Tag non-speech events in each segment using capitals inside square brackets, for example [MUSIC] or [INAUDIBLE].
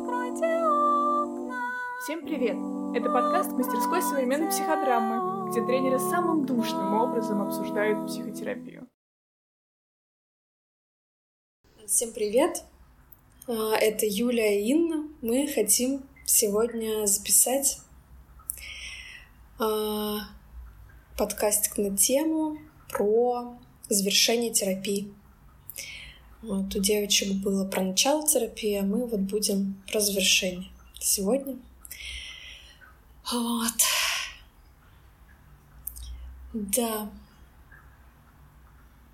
Откройте окна. Всем привет! Это подкаст мастерской современной психодрамы, где тренеры самым душным образом обсуждают психотерапию. Всем привет! А, это Юля и Инна. Мы хотим сегодня записать а, подкастик на тему про завершение терапии. Вот, у девочек было про начало терапии, а мы вот будем про завершение сегодня. Вот. Да.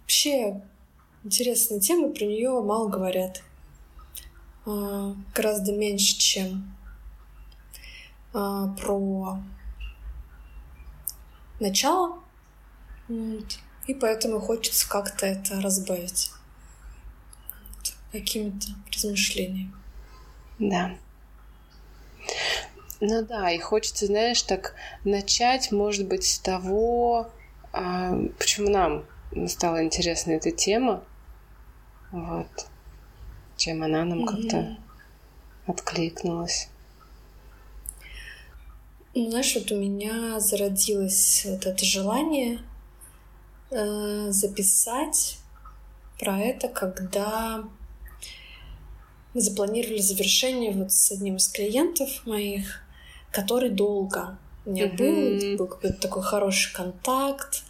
Вообще интересная тема, про нее мало говорят. А, гораздо меньше, чем а, про начало. И поэтому хочется как-то это разбавить какими-то размышлениями. Да. Ну да, и хочется, знаешь, так начать, может быть, с того, а, почему нам стала интересна эта тема, вот, чем она нам mm-hmm. как-то откликнулась. Ну, знаешь, вот у меня зародилось вот это желание э, записать про это, когда мы запланировали завершение вот с одним из клиентов моих, который долго у меня mm-hmm. был, был какой-то такой хороший контакт.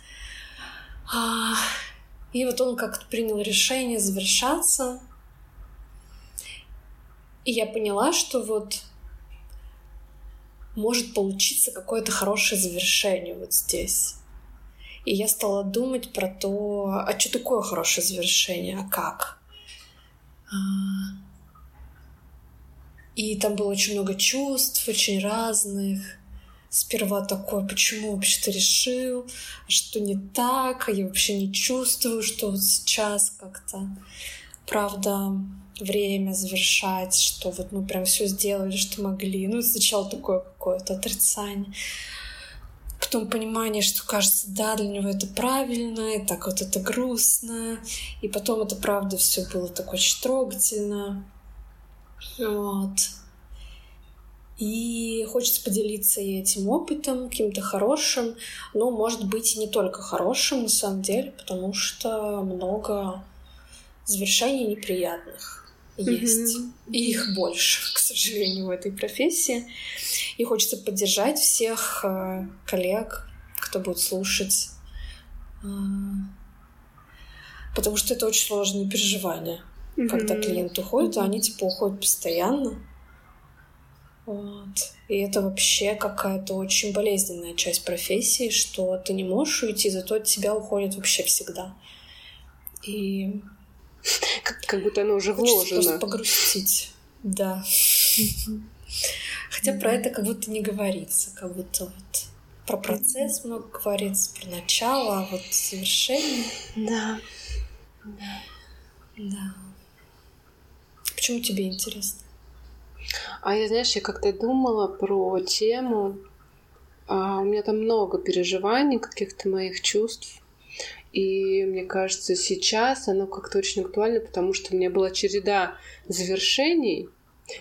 А, и вот он как-то принял решение завершаться. И я поняла, что вот может получиться какое-то хорошее завершение вот здесь. И я стала думать про то, а что такое хорошее завершение, а как? И там было очень много чувств, очень разных. Сперва такое, почему вообще ты решил, а что не так, а я вообще не чувствую, что вот сейчас как-то, правда, время завершать, что вот мы прям все сделали, что могли. Ну, сначала такое какое-то отрицание. Потом понимание, что кажется, да, для него это правильно, и так вот это грустно. И потом это правда все было так очень трогательно. Вот. И хочется поделиться и этим опытом, каким-то хорошим, но, может быть, и не только хорошим, на самом деле, потому что много завершений неприятных есть. Mm-hmm. И их больше, [LAUGHS] к сожалению, в этой профессии. И хочется поддержать всех э, коллег, кто будет слушать. Э, потому что это очень сложные переживания mm-hmm. когда клиент уходит, а они типа уходят постоянно. Вот. И это вообще какая-то очень болезненная часть профессии, что ты не можешь уйти, зато от тебя уходит вообще всегда. И как, как будто оно уже вложено. просто погрустить. Да. Хотя про это как будто не говорится, как будто вот про процесс много говорится, про начало, а вот завершение. Да. Да. Да. Почему тебе интересно? А я, знаешь, я как-то думала про тему. А, у меня там много переживаний, каких-то моих чувств. И мне кажется, сейчас оно как-то очень актуально, потому что у меня была череда завершений.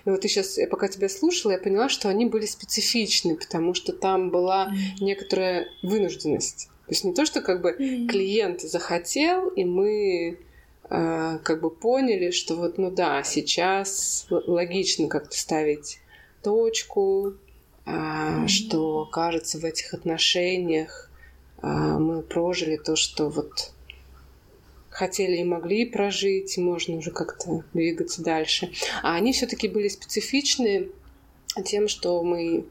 И вот ты сейчас, я пока тебя слушала, я поняла, что они были специфичны, потому что там была некоторая вынужденность. То есть не то, что как бы клиент захотел, и мы как бы поняли, что вот, ну да, сейчас логично как-то ставить точку, mm-hmm. что, кажется, в этих отношениях а, мы прожили то, что вот хотели и могли прожить, можно уже как-то двигаться дальше. А они все-таки были специфичны тем, что мы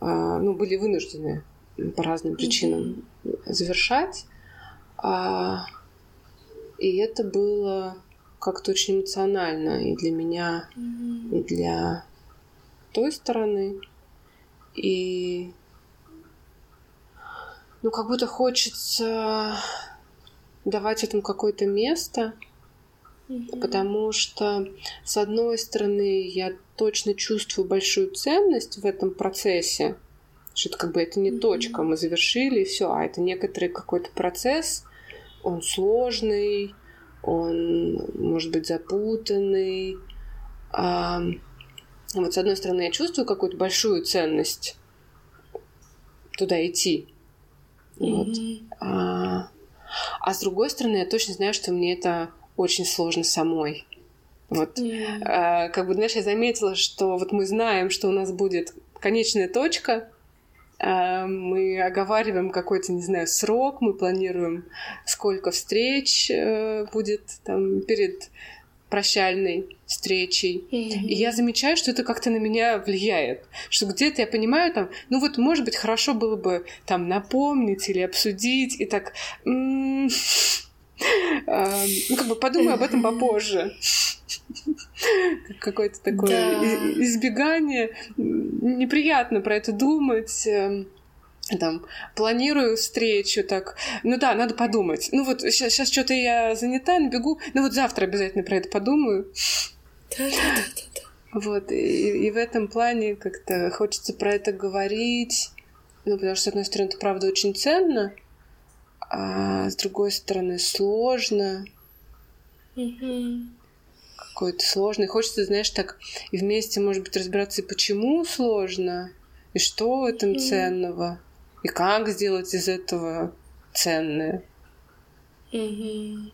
а, ну, были вынуждены по разным причинам mm-hmm. завершать. И это было как-то очень эмоционально и для меня, mm-hmm. и для той стороны. И ну, как будто хочется давать этому какое-то место, mm-hmm. потому что, с одной стороны, я точно чувствую большую ценность в этом процессе, что это как бы это не mm-hmm. точка, мы завершили и все, а это некоторый какой-то процесс, он сложный, он может быть запутанный. А, Вот с одной стороны, я чувствую какую-то большую ценность туда идти. Вот. Mm-hmm. А, а с другой стороны, я точно знаю, что мне это очень сложно самой. Вот. Mm. А, как бы, знаешь, я заметила, что вот мы знаем, что у нас будет конечная точка, мы оговариваем какой-то, не знаю, срок, мы планируем, сколько встреч э, будет там перед прощальной встречей. Mm-hmm. И я замечаю, что это как-то на меня влияет. Что где-то я понимаю, там, ну вот, может быть, хорошо было бы там напомнить или обсудить, и так... М- а, [LAUGHS] ну, как бы подумай об этом попозже. Какое-то такое да. избегание. Неприятно про это думать эм, там, планирую встречу, так, ну да, надо подумать. Ну вот сейчас, сейчас что-то я занята, набегу, ну вот завтра обязательно про это подумаю. Да-да-да. Вот, и, и в этом плане как-то хочется про это говорить, ну, потому что, с одной стороны, это правда очень ценно, а с другой стороны, сложно. Mm-hmm. Какой-то сложный. Хочется, знаешь, так и вместе, может быть, разбираться, и почему сложно, и что в этом mm-hmm. ценного, и как сделать из этого ценное. Mm-hmm.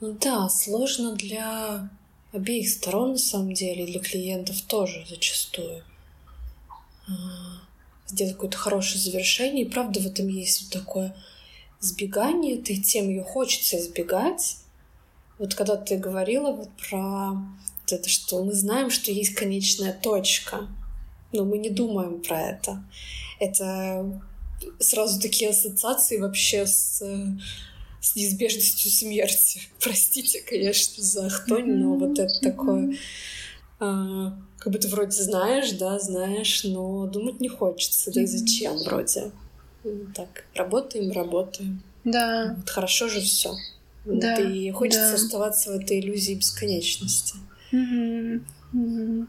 Ну да, сложно для обеих сторон, на самом деле, для клиентов тоже зачастую. А, сделать какое-то хорошее завершение. И правда в этом есть вот такое избегание этой темы, ее хочется избегать. Вот когда ты говорила вот про вот это, что мы знаем, что есть конечная точка, но мы не думаем про это. Это сразу такие ассоциации вообще с, с неизбежностью смерти. [LAUGHS] Простите, конечно, за хтонь, но вот это такое... А, как бы ты вроде знаешь, да, знаешь, но думать не хочется. Да и зачем вроде? Так, работаем, работаем. Да. Вот хорошо же все. Да. Вот, и хочется да. оставаться в этой иллюзии бесконечности. Угу. Угу.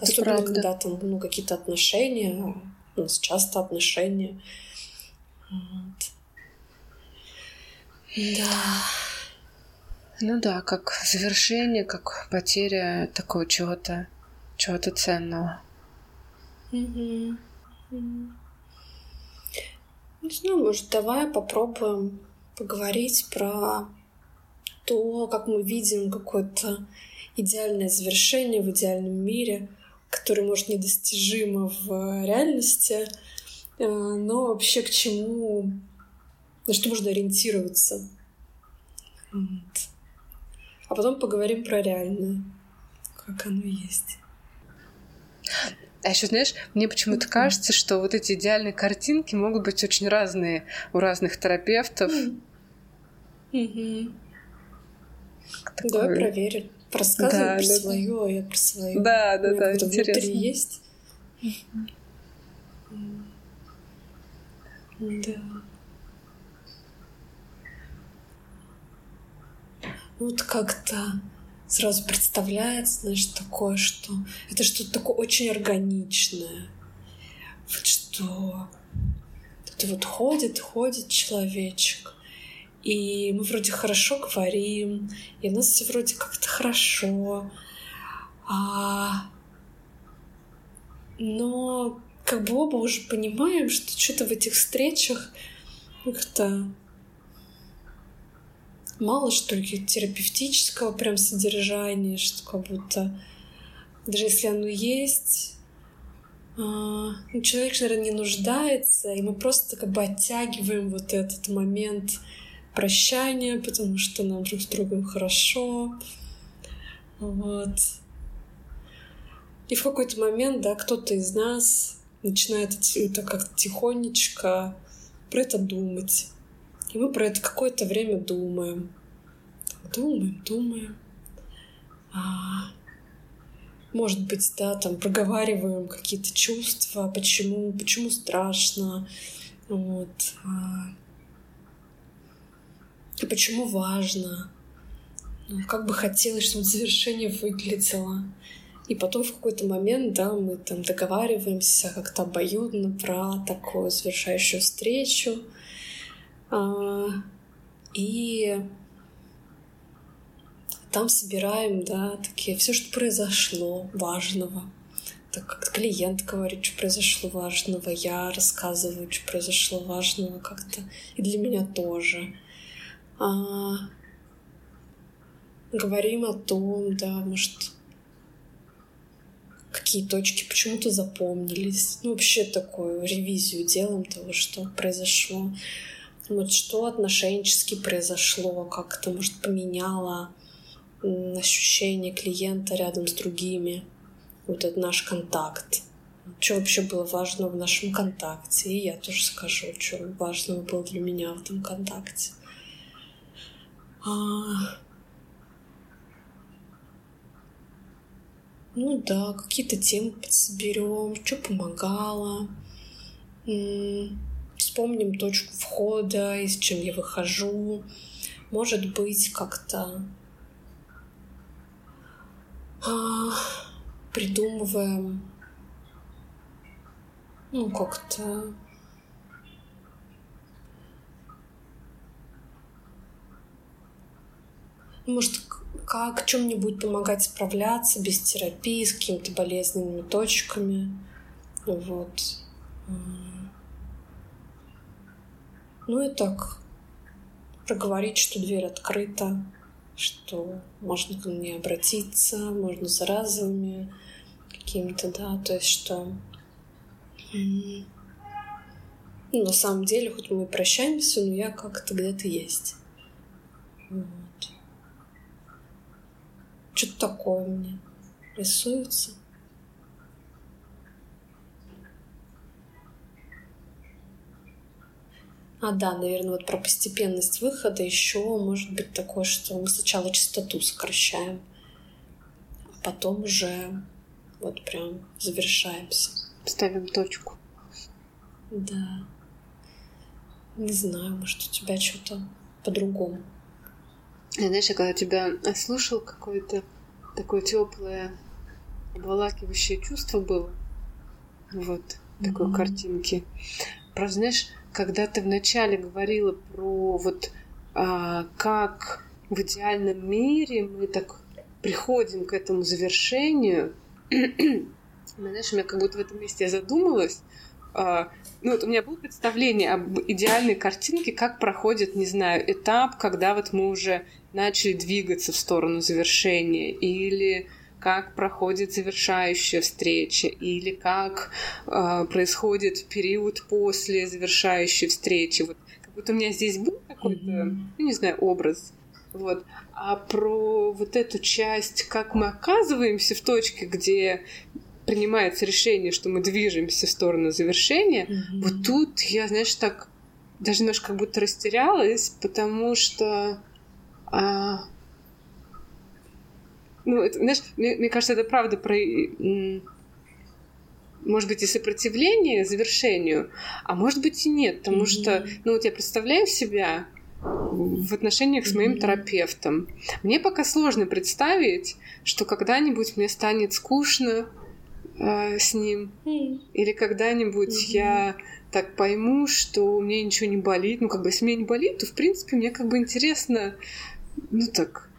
Особенно когда там ну, какие-то отношения, у нас часто отношения. Вот. Да. Ну да, как завершение, как потеря такого чего-то, чего-то ценного. Угу. Не знаю, может, давай попробуем поговорить про то, как мы видим какое-то идеальное завершение в идеальном мире, которое, может, недостижимо в реальности, э, но вообще к чему, на что можно ориентироваться. Вот. А потом поговорим про реальное, как оно есть. А еще, знаешь, мне почему-то кажется, что вот эти идеальные картинки могут быть очень разные у разных терапевтов. Mm-hmm. Такой... Давай проверим. Рассказывай да, про да, свою, да. а я про свою. Да, да, да, интересно. есть. Да. Вот как-то сразу представляется, знаешь, такое, что это что-то такое очень органичное. Вот что это вот ходит, ходит человечек, и мы вроде хорошо говорим, и у нас все вроде как-то хорошо, а... но как бы оба уже понимаем, что что-то в этих встречах как-то мало, что ли, терапевтического прям содержания, что как будто даже если оно есть, а, ну, человек, наверное, не нуждается, и мы просто как бы оттягиваем вот этот момент прощания, потому что нам друг с другом хорошо. Вот. И в какой-то момент, да, кто-то из нас начинает это как тихонечко про это думать. И мы про это какое-то время думаем. Думаем, думаем. А, может быть, да, там проговариваем какие-то чувства, почему, почему страшно, вот, а, почему важно, ну, как бы хотелось, чтобы завершение выглядело. И потом в какой-то момент, да, мы там договариваемся как-то обоюдно про такую завершающую встречу, и Там собираем, да, такие все, что произошло важного. Так как клиент говорит, что произошло важного, я рассказываю, что произошло важного как-то. И для меня тоже. А, говорим о том, да, может, какие точки почему-то запомнились. Ну, вообще такую ревизию делаем того, что произошло. Вот что отношенчески произошло, как это, может, поменяло ощущение клиента рядом с другими. Вот этот наш контакт. Что вообще было важно в нашем контакте. И я тоже скажу, что важного было для меня в этом контакте. А... Ну да, какие-то темы подсоберем, что помогало. Вспомним точку входа, и с чем я выхожу. Может быть, как-то а, придумываем, ну, как-то может, как чем-нибудь помогать справляться без терапии, с какими-то болезненными точками. Вот. Ну и так, проговорить, что дверь открыта, что можно ко мне обратиться, можно за разовыми какими-то, да, то есть что ну, на самом деле, хоть мы прощаемся, но я как-то где-то есть. Что-то такое мне рисуется. А, да, наверное, вот про постепенность выхода еще может быть такое, что мы сначала частоту сокращаем, а потом уже вот прям завершаемся. Ставим точку. Да. Не знаю, может, у тебя что-то по-другому. Знаешь, я когда тебя слушал, какое-то такое теплое, обволакивающее чувство было. Вот, mm-hmm. такой картинки. Правда, знаешь, когда ты вначале говорила про вот а, как в идеальном мире мы так приходим к этому завершению, [CLEARS THROAT] знаешь, у меня как будто в этом месте я задумалась, а, ну, вот у меня было представление об идеальной картинке, как проходит, не знаю, этап, когда вот мы уже начали двигаться в сторону завершения, или как проходит завершающая встреча, или как э, происходит период после завершающей встречи. Вот как будто у меня здесь был какой-то, mm-hmm. ну, не знаю, образ. Вот. А про вот эту часть, как мы оказываемся в точке, где принимается решение, что мы движемся в сторону завершения, mm-hmm. вот тут я, знаешь, так даже немножко как будто растерялась, потому что а, ну, это, знаешь, мне, мне кажется, это правда про может быть, и сопротивление завершению, а может быть и нет, потому mm-hmm. что, ну вот я представляю себя в отношениях с моим mm-hmm. терапевтом. Мне пока сложно представить, что когда-нибудь мне станет скучно, э, с ним. Mm. Или когда-нибудь mm-hmm. я так пойму, что мне ничего не болит. Ну, как бы, если мне не болит, то, в принципе, мне как бы интересно, ну, так,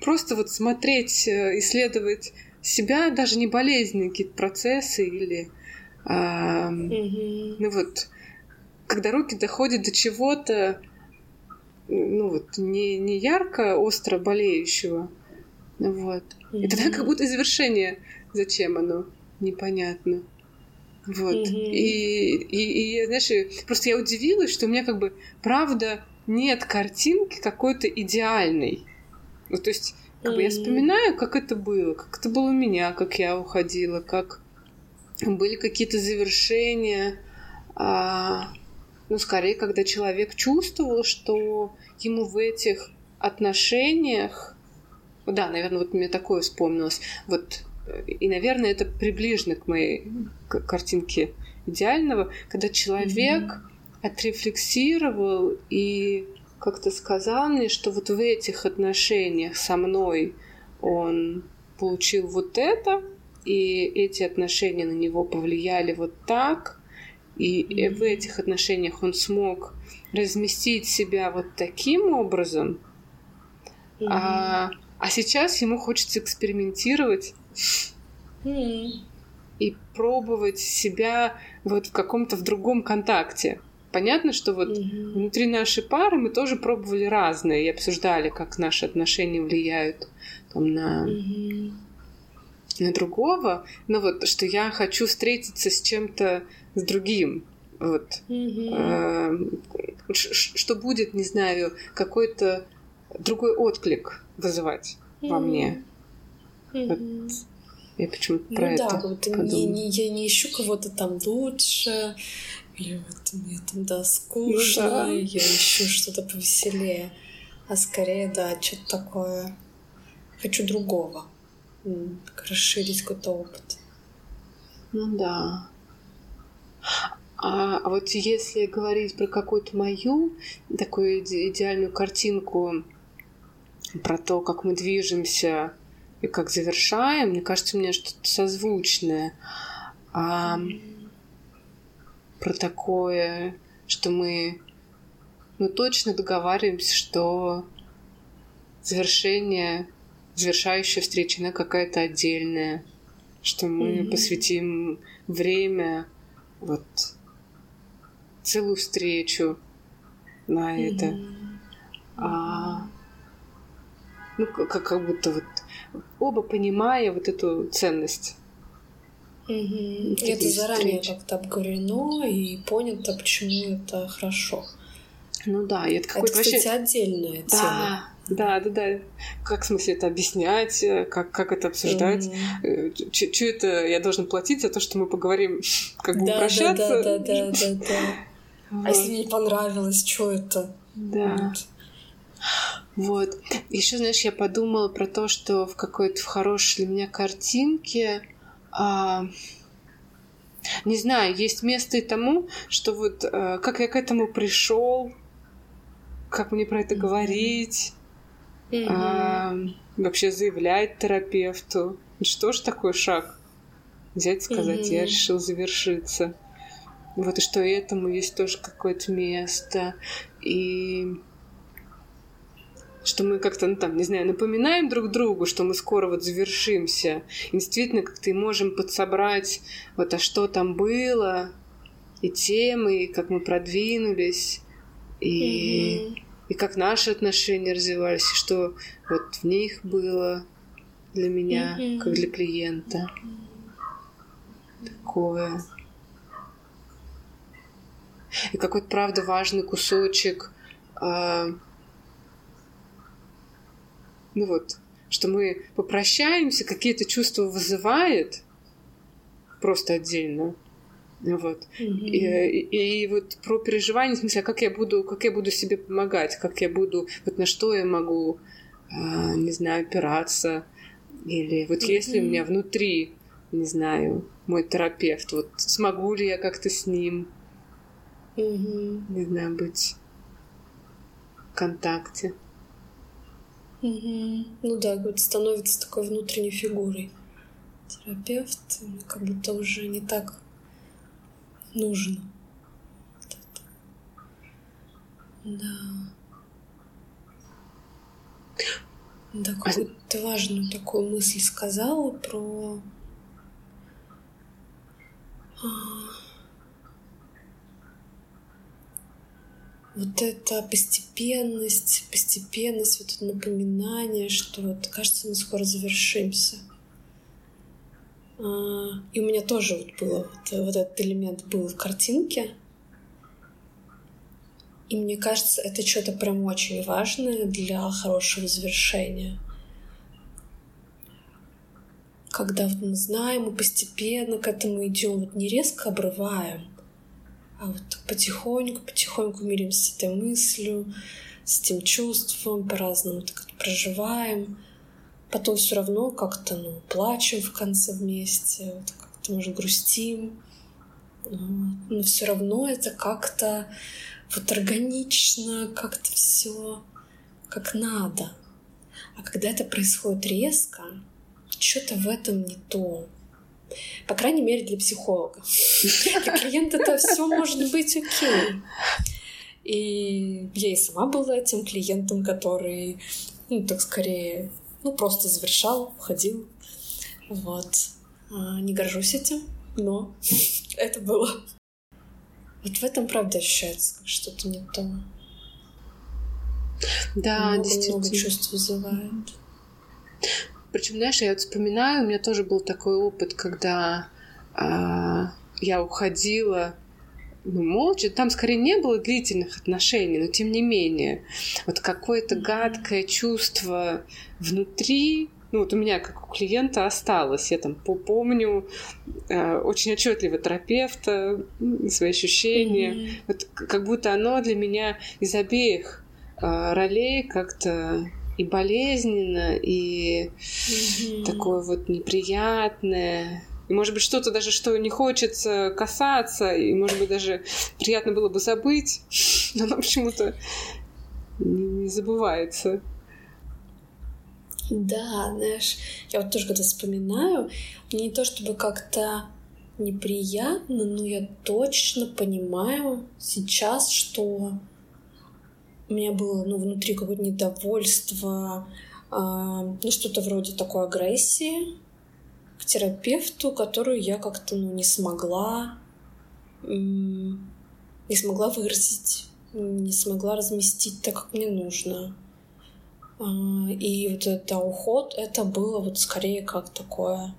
просто вот смотреть, э, исследовать себя, даже не болезненные какие-то процессы или... Э, mm-hmm. Ну, вот, когда руки доходят до чего-то, ну, вот, не, не ярко, остро болеющего, вот. Mm-hmm. И тогда как будто завершение Зачем оно? Непонятно. Вот. Mm-hmm. И, и, и, знаешь, просто я удивилась, что у меня как бы, правда, нет картинки какой-то идеальной. Вот, то есть, как mm-hmm. бы я вспоминаю, как это было, как это было у меня, как я уходила, как были какие-то завершения. А, ну, скорее, когда человек чувствовал, что ему в этих отношениях да, наверное, вот мне такое вспомнилось. Вот и, наверное, это приближено к моей картинке идеального, когда человек mm-hmm. отрефлексировал и как-то сказал мне, что вот в этих отношениях со мной он получил вот это, и эти отношения на него повлияли вот так, и mm-hmm. в этих отношениях он смог разместить себя вот таким образом, mm-hmm. а А сейчас ему хочется экспериментировать Mm. и пробовать себя вот в каком-то в другом контакте. Понятно, что вот Мгм. внутри нашей пары мы тоже пробовали разные и обсуждали, как наши отношения влияют там, на, Мгм. на другого. Но вот что я хочу встретиться с чем-то с другим. Вот. Ш- ш- что будет, не знаю, какой-то другой отклик вызывать во мне. Мгм. Я почему-то Ну про да, это будто не, подумала. не- я не ищу кого-то там лучше, вот мне там, да, скучно, Ну да. я ищу что-то повеселее. А скорее, да, что-то такое. Хочу другого. Расширить какой-то опыт. Ну да. А, а вот если говорить про какую-то мою такую иде- идеальную картинку про то, как мы движемся и как завершаем, мне кажется, у меня что-то созвучное. А, про такое, что мы ну, точно договариваемся, что завершение, завершающая встреча, она какая-то отдельная, что мы Мгм. посвятим время, вот, целую встречу на это. Мгм. А, ну, как, как будто вот оба понимая вот эту ценность. И Такие это заранее как-то обговорено и понято, почему это хорошо. Ну да, и это Это, какой-то вообще... кстати, отдельная тема. Да, да, да, да. Как в смысле это объяснять, э, как, как это обсуждать? Мгм. Что это я должен платить за то, что мы поговорим, [LAUGHS] как бы Да, да, упрощаться? да, да, да, да, да. [LAUGHS] А Вот. если не понравилось, что это? Да. Вот. Еще, знаешь, я подумала про то, что в какой-то в хорошей для меня картинке, а, не знаю, есть место и тому, что вот э, как я к этому пришел, как мне про это Мгм. говорить, Мгм. а, вообще заявлять терапевту. Что ж такой шаг? Взять и сказать, я Мгм. решил завершиться. Вот и что этому есть тоже какое-то место. И что мы как-то, ну там, не знаю, напоминаем друг другу, что мы скоро вот завершимся. И действительно как-то и можем подсобрать вот, а что там было, и темы, и как мы продвинулись, и, Мгм. и как наши отношения развивались, и что вот в них было для меня, Мгм. как для клиента. Такое. И какой-то, правда, важный кусочек а, ну вот, что мы попрощаемся, какие-то чувства вызывает просто отдельно. Вот. Мгм. И, и- и вот про переживание, в смысле, а как я буду, как я буду себе помогать, как я буду, вот на что я могу, а, не знаю, опираться, или вот если у меня внутри, не знаю, мой терапевт, вот смогу ли я как-то с ним, Мгм. не знаю, быть в контакте. Мгм. Ну да, вот становится такой внутренней фигурой. Терапевт м, как будто уже не так нужно. Вот это. Да. Да, А какую-то важную такую мысль сказала про... Вот эта постепенность, постепенность, вот это напоминание, что вот кажется, мы скоро завершимся. А, И у меня тоже вот было вот, вот этот элемент был в картинке. И мне кажется, это что-то прям очень важное для хорошего завершения. Когда вот мы знаем и постепенно к этому идем, вот не резко обрываем, а вот потихоньку, потихоньку миримся с этой мыслью, с этим чувством, по-разному так это проживаем. Потом все равно как-то, ну, плачем в конце вместе, вот как-то, может, грустим. Но все равно это как-то вот органично, как-то все как надо. А когда это происходит резко, что-то в этом не то. По крайней мере, для психолога. [LAUGHS] Для клиента это все может быть окей. И я и сама была этим клиентом, который, ну, так скорее, ну, просто завершал, уходил. Вот. А, не горжусь этим, но [LAUGHS] это было. Вот в этом, правда, ощущается, как что-то не то. Да, много, действительно. много чувств вызывает. Причем, знаешь, я вот вспоминаю, у меня тоже был такой опыт, когда а, я уходила ну, молча. Там скорее не было длительных отношений, но тем не менее. Вот какое-то гадкое чувство внутри, ну вот у меня, как у клиента, осталось. Я там помню э, очень отчетливо терапевта, свои ощущения. Mm-hmm. Вот как будто оно для меня из обеих э, ролей как-то и болезненно, и mm-hmm. такое вот неприятное. И, может быть, что-то даже, что не хочется касаться, и, может быть, даже приятно было бы забыть, [LAUGHS] но оно почему-то не забывается. Да, знаешь, я вот тоже когда вспоминаю, мне не то чтобы как-то неприятно, но я точно понимаю сейчас, что у меня было ну, внутри какое-то недовольство, э, ну что-то вроде такой агрессии к терапевту, которую я как-то ну, не смогла, не смогла выразить, не смогла разместить так, как мне нужно. А, и вот это уход, это было вот скорее как такое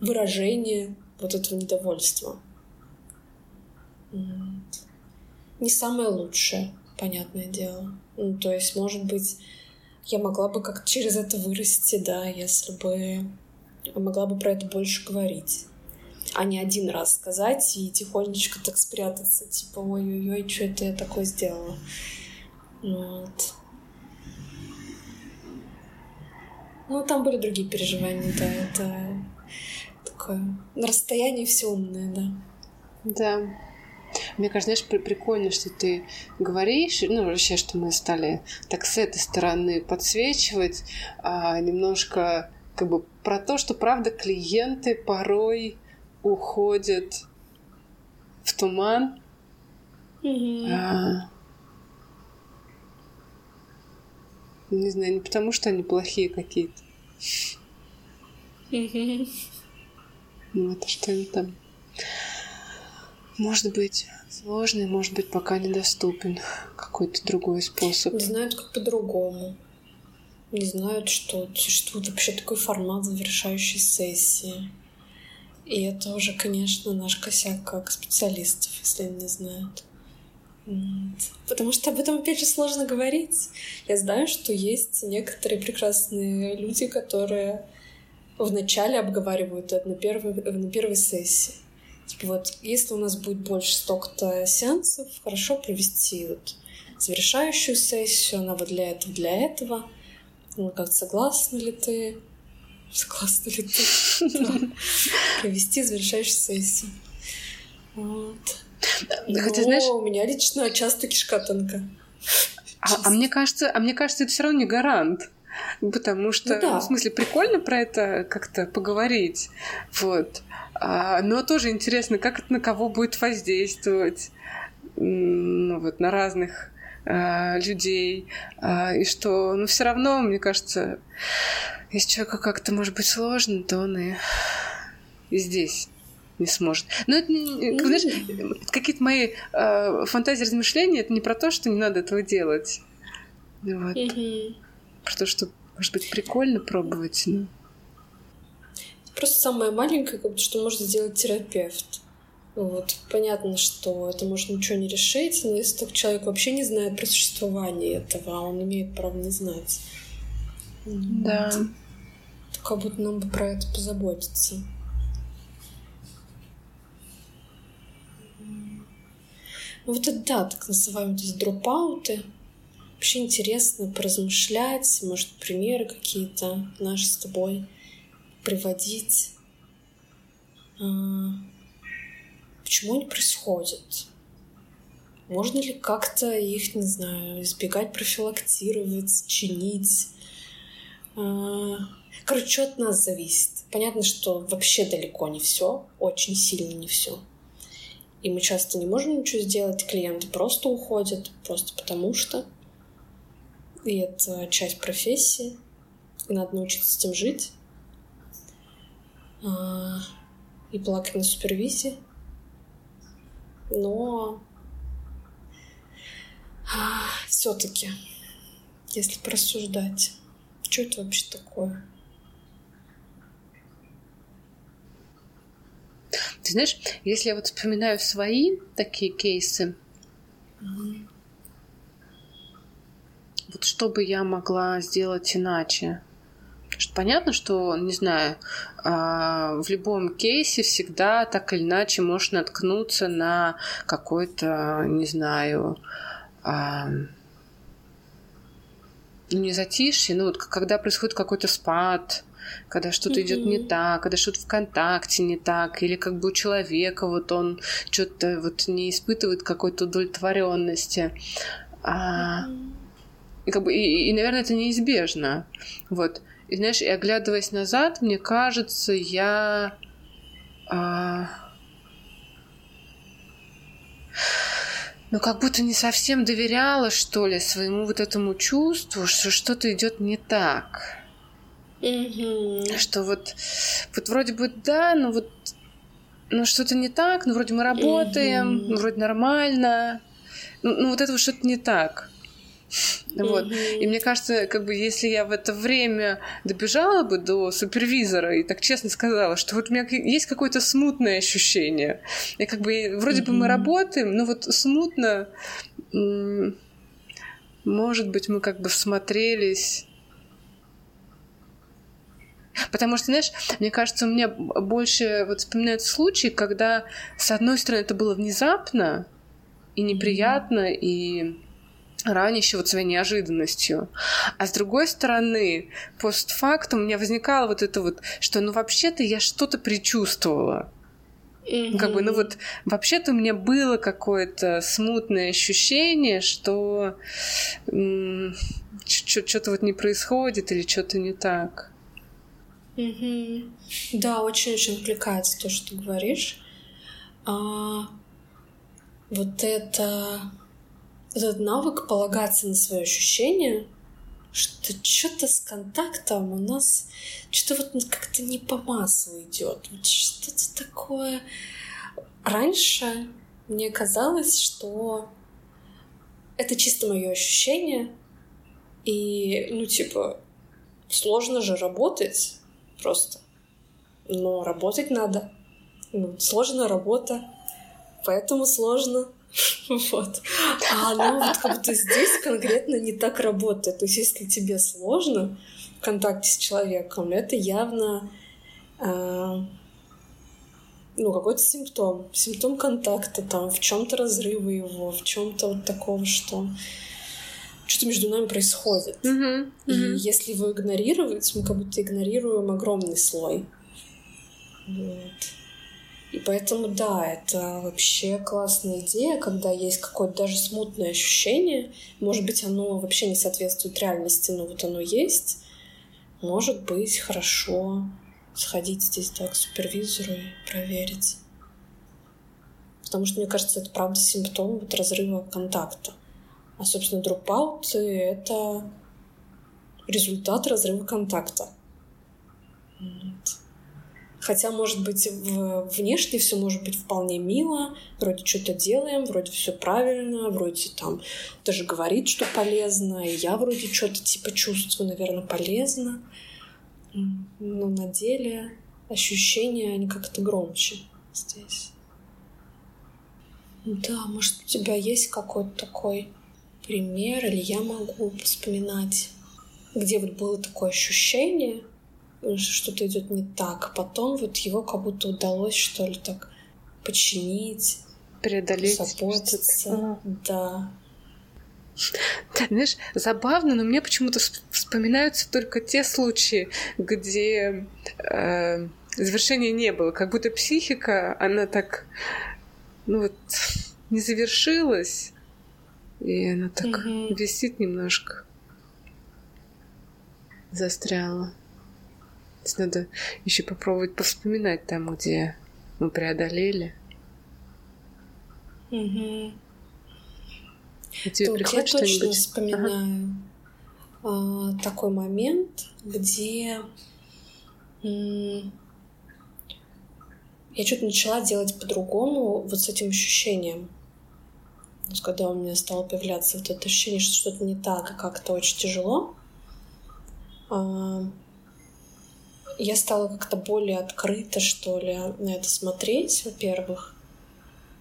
выражение вот этого недовольства. Не самое лучшее, понятное дело. Ну, то есть, может быть, я могла бы как-то через это вырасти, да, если бы могла бы про это больше говорить а не один раз сказать и тихонечко так спрятаться, типа, ой-ой-ой, что это я такое сделала. Вот. Ну, там были другие переживания, да, это такое на расстоянии все умное, да. Да. Мне кажется, знаешь, прикольно, что ты говоришь, ну, вообще, что мы стали так с этой стороны подсвечивать, а, немножко как бы про то, что, правда, клиенты порой уходят в туман. Mm-hmm. А, Не знаю, не потому что они плохие какие-то. Ну, это что они там. Может быть, сложный, может быть, пока недоступен какой-то другой способ. Не знают, как по-другому. Не знают, что существует вообще такой формат завершающей сессии. И это уже, конечно, наш косяк как специалистов, если они не знают. Потому что об этом, опять же, сложно говорить. Я знаю, что есть некоторые прекрасные люди, которые вначале обговаривают это на первой, на первой сессии. Типа вот, если у нас будет больше столько-то сеансов, хорошо провести вот завершающую сессию, она вот для этого, для этого. Ну, как согласна ли ты? Согласна ли ты? [LAUGHS] Провести завершающую сессию. Вот. Хотя, знаешь... у меня лично часто кишка тонка. А, а мне кажется, а мне кажется, это все равно не гарант. Потому что, ну, да. в смысле, прикольно про это как-то поговорить. Вот. А, но тоже интересно, как это на кого будет воздействовать. Ну, вот, на разных а, людей. А, и что, ну, все равно, мне кажется, если человеку как-то может быть сложно, то он и, и здесь не сможет. Но это, как, знаешь, какие-то мои э, фантазии, размышления, это не про то, что не надо этого делать. Вот. Про то, что, может быть, прикольно пробовать. Но... Просто самое маленькое, как бы, что может сделать терапевт. Вот. Понятно, что это может ничего не решить, но если так человек вообще не знает про существование этого, а он имеет право не знать. Да. Вот. То как будто нам бы про это позаботиться. Ну, вот это, да, так называемые здесь дропауты. Вообще интересно поразмышлять, может, примеры какие-то наши с тобой приводить. А, почему они происходят? Можно ли как-то их, не знаю, избегать, профилактировать, чинить? А, короче, что от нас зависит? Понятно, что вообще далеко не все, очень сильно не все. И мы часто не можем ничего сделать, клиенты просто уходят, просто потому что. И это часть профессии. И надо научиться с этим жить. И плакать на супервизии. Но а, все-таки, если порассуждать, что это вообще такое? Ты знаешь, если я вот вспоминаю свои такие кейсы, mm-hmm. вот что бы я могла сделать иначе? Что понятно, что, не знаю, а, в любом кейсе всегда так или иначе можешь наткнуться на какой-то, не знаю, а, ну не затишье, ну вот когда происходит какой-то спад, когда что-то mm-hmm. идет не так, когда что-то в контакте не так, или как бы у человека вот он что-то вот не испытывает какой-то удовлетворенности. А, mm-hmm. и, как бы, и, и, наверное, это неизбежно. Вот. И знаешь, и оглядываясь назад, мне кажется, я... А... Ну, как будто не совсем доверяла, что ли, своему вот этому чувству, что что-то идет не так. Mm-hmm. Что вот, вот вроде бы да, но вот ну что-то не так, ну вроде мы работаем, mm-hmm. ну вроде нормально, ну, ну вот это что-то не так. Вот. Mm-hmm. И мне кажется, как бы если я в это время добежала бы до супервизора и так честно сказала, что вот у меня есть какое-то смутное ощущение. И как бы вроде mm-hmm. бы мы работаем, но вот смутно, может быть, мы как бы всмотрелись Потому что, знаешь, мне кажется, у меня больше вот вспоминаются случаи, когда, с одной стороны, это было внезапно и неприятно, и ранящего вот своей неожиданностью. А с другой стороны, постфактум у меня возникало вот это вот, что ну вообще-то я что-то предчувствовала. Mm-hmm. Как бы, ну вот, вообще-то у меня было какое-то смутное ощущение, что м- что-то вот не происходит или что-то не так. Угу. Да, очень-очень откликается то, что ты говоришь. А, вот это этот навык полагаться на свои ощущения, что что-то с контактом у нас что-то вот как-то не по маслу идет. Вот что-то такое. Раньше мне казалось, что это чисто мое ощущение, и, ну, типа, сложно же работать просто. Но работать надо. Ну, сложная работа, поэтому сложно. [LAUGHS] Вот. А оно вот как будто здесь конкретно не так работает. То есть, если тебе сложно в контакте с человеком, это явно э, ну, какой-то симптом. Симптом контакта, там, в чем-то разрыва его, в чем-то вот такого, что что-то между нами происходит. Mm-hmm. И mm-hmm. если его игнорировать, мы как будто игнорируем огромный слой. Вот. И поэтому, да, это вообще классная идея, когда есть какое-то даже смутное ощущение. Может быть, оно вообще не соответствует реальности, но вот оно есть. Может быть, хорошо сходить здесь да, к супервизору и проверить. Потому что, мне кажется, это правда симптом вот разрыва контакта. А, собственно, дропаут — это результат разрыва контакта. Вот. Хотя, может быть, внешне все может быть вполне мило, вроде что-то делаем, вроде все правильно, вроде там даже говорит, что полезно, и я вроде что-то типа чувствую, наверное, полезно. Но на деле ощущения, они как-то громче здесь. Да, может, у тебя есть какой-то такой пример, или я могу вспоминать, где вот было такое ощущение, что-то идет не так. Потом вот его как будто удалось, что ли, так починить, преодолеть, заботиться. Ага. Да. Ты знаешь, забавно, но мне почему-то вспоминаются только те случаи, где э, завершения не было. Как будто психика, она так, ну вот, не завершилась, и она так угу. висит немножко. Застряла. То есть надо еще попробовать повспоминать там, где мы преодолели. Угу. А тебе приходит что-нибудь? вспоминаю. Ага. такой момент, где я что-то начала делать по-другому вот с этим ощущением. То есть, когда у меня стало появляться вот это ощущение, что что-то не так, и как-то очень тяжело, э, я стала как-то более открыто, что ли, на это смотреть, во-первых,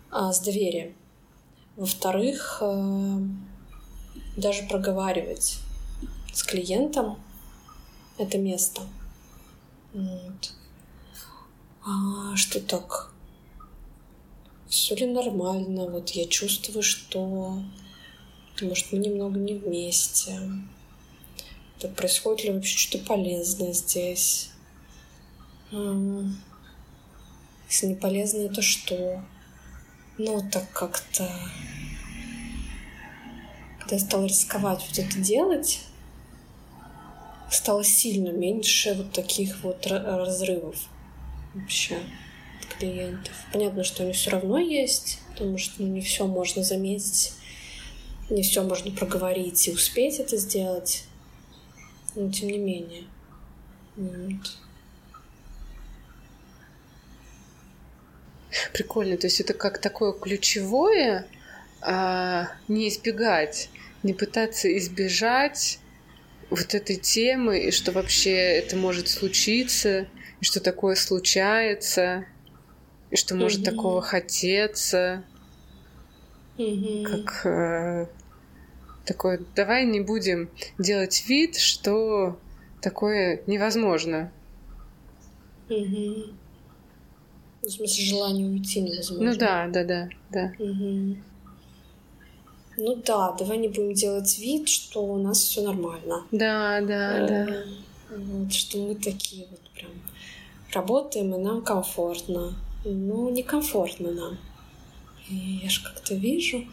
а, с доверием. Во-вторых, э, даже проговаривать с клиентом это место. Вот. А, что так? Все ли нормально? Вот я чувствую, что может мы немного не вместе. Так происходит ли вообще что-то полезное здесь? Если не полезное, то что? Ну, так как-то... Когда я стала рисковать вот это делать, стало сильно меньше вот таких вот разрывов вообще от клиентов. Понятно, что они все равно есть, потому что ну, не все можно заметить, не все можно проговорить и успеть это сделать. Но тем не менее. Вот. Прикольно, то есть это как такое ключевое, а, не избегать, не пытаться избежать вот этой темы, и что вообще это может случиться, и что такое случается, и что может mm-hmm. такого хотеться. Mm-hmm. Как э, такое, давай не будем делать вид, что такое невозможно. Mm-hmm. В смысле, желание уйти невозможно. Ну да, да, да, да. Угу. Ну да, давай не будем делать вид, что у нас все нормально. Да, да, э, да. Вот, что мы такие вот прям работаем, и нам комфортно. Ну, некомфортно нам. И я же как-то вижу,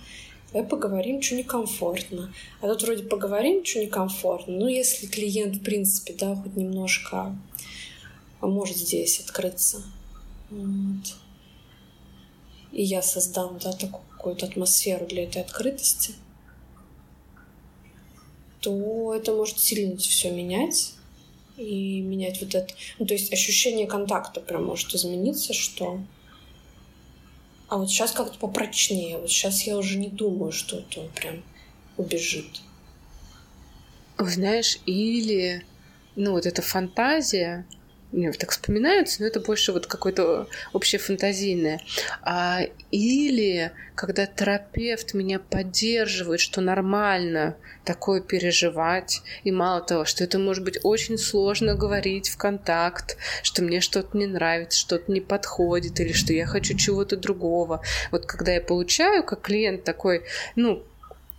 давай поговорим, что некомфортно. А тут вроде поговорим, что некомфортно. Ну, если клиент, в принципе, да, хоть немножко может здесь открыться. Вот. И я создам, да, такую какую-то атмосферу для этой открытости, то это может сильно все менять и менять вот это... Ну, то есть ощущение контакта прям может измениться, что... А вот сейчас как-то попрочнее. Вот сейчас я уже не думаю, что это он прям убежит. Знаешь, или... Ну, вот эта фантазия, мне так вспоминаются, но это больше вот какое-то общее фантазийное. А, или когда терапевт меня поддерживает, что нормально такое переживать, и мало того, что это может быть очень сложно говорить в контакт, что мне что-то не нравится, что-то не подходит, или что я хочу чего-то другого. Вот когда я получаю как клиент такой, ну,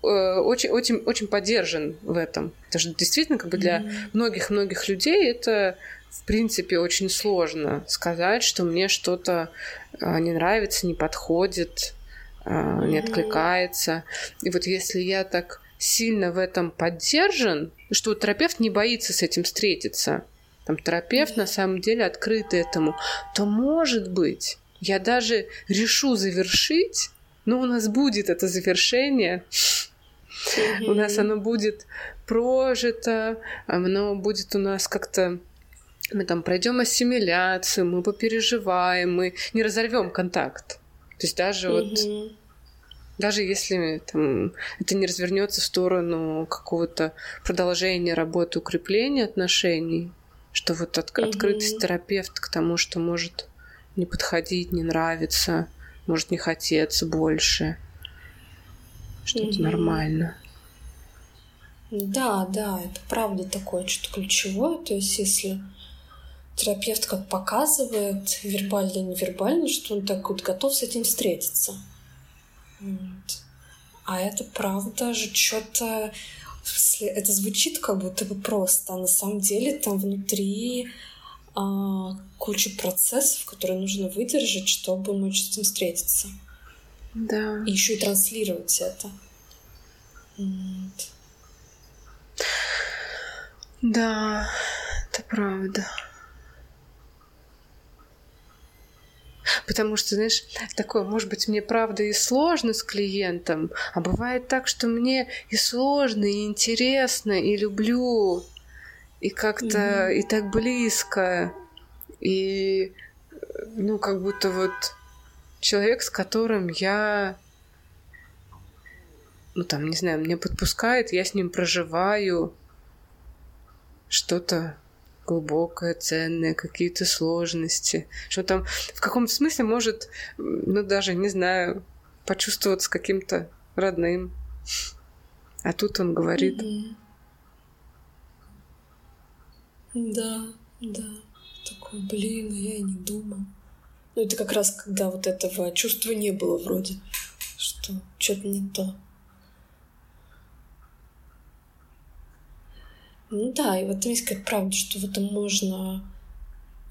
э, очень, очень, очень поддержан в этом. Потому что действительно, как бы для многих-многих людей это в принципе, очень сложно сказать, что мне что-то а, не нравится, не подходит, а, не откликается. И вот если я так сильно в этом поддержан, что терапевт не боится с этим встретиться, там терапевт на самом деле открыт этому, то, может быть, я даже решу завершить, но у нас будет это завершение, у нас оно будет прожито, оно будет у нас как-то мы там пройдем ассимиляцию, мы попереживаем, мы не разорвем контакт. То есть даже mm-hmm. вот даже если там, это не развернется в сторону какого-то продолжения работы, укрепления отношений, что вот от, mm-hmm. открытость терапевта к тому, что может не подходить, не нравиться, может не хотеться больше, что mm-hmm. это нормально. Да, да, это правда такое что-то ключевое. То есть, если терапевт как показывает, вербально и невербально, что он так вот готов с этим встретиться. Вот. А это правда же что-то... Это звучит как будто бы просто, а на самом деле там внутри а, куча процессов, которые нужно выдержать, чтобы мочь с этим встретиться. Да. И еще и транслировать это. Вот. Да, это правда. Потому что, знаешь, такое, может быть, мне правда и сложно с клиентом, а бывает так, что мне и сложно, и интересно, и люблю, и как-то mm-hmm. и так близко, и ну как будто вот человек, с которым я ну там, не знаю, мне подпускает, я с ним проживаю что-то глубокое, ценное, какие-то сложности, что там в каком-то смысле может, ну даже, не знаю, почувствоваться каким-то родным. А тут он говорит. Да, да. Такой, блин, а я и не думал. Ну, это как раз когда вот этого чувства не было вроде, что что-то не то. Ну да, и в этом есть как правда, что в этом можно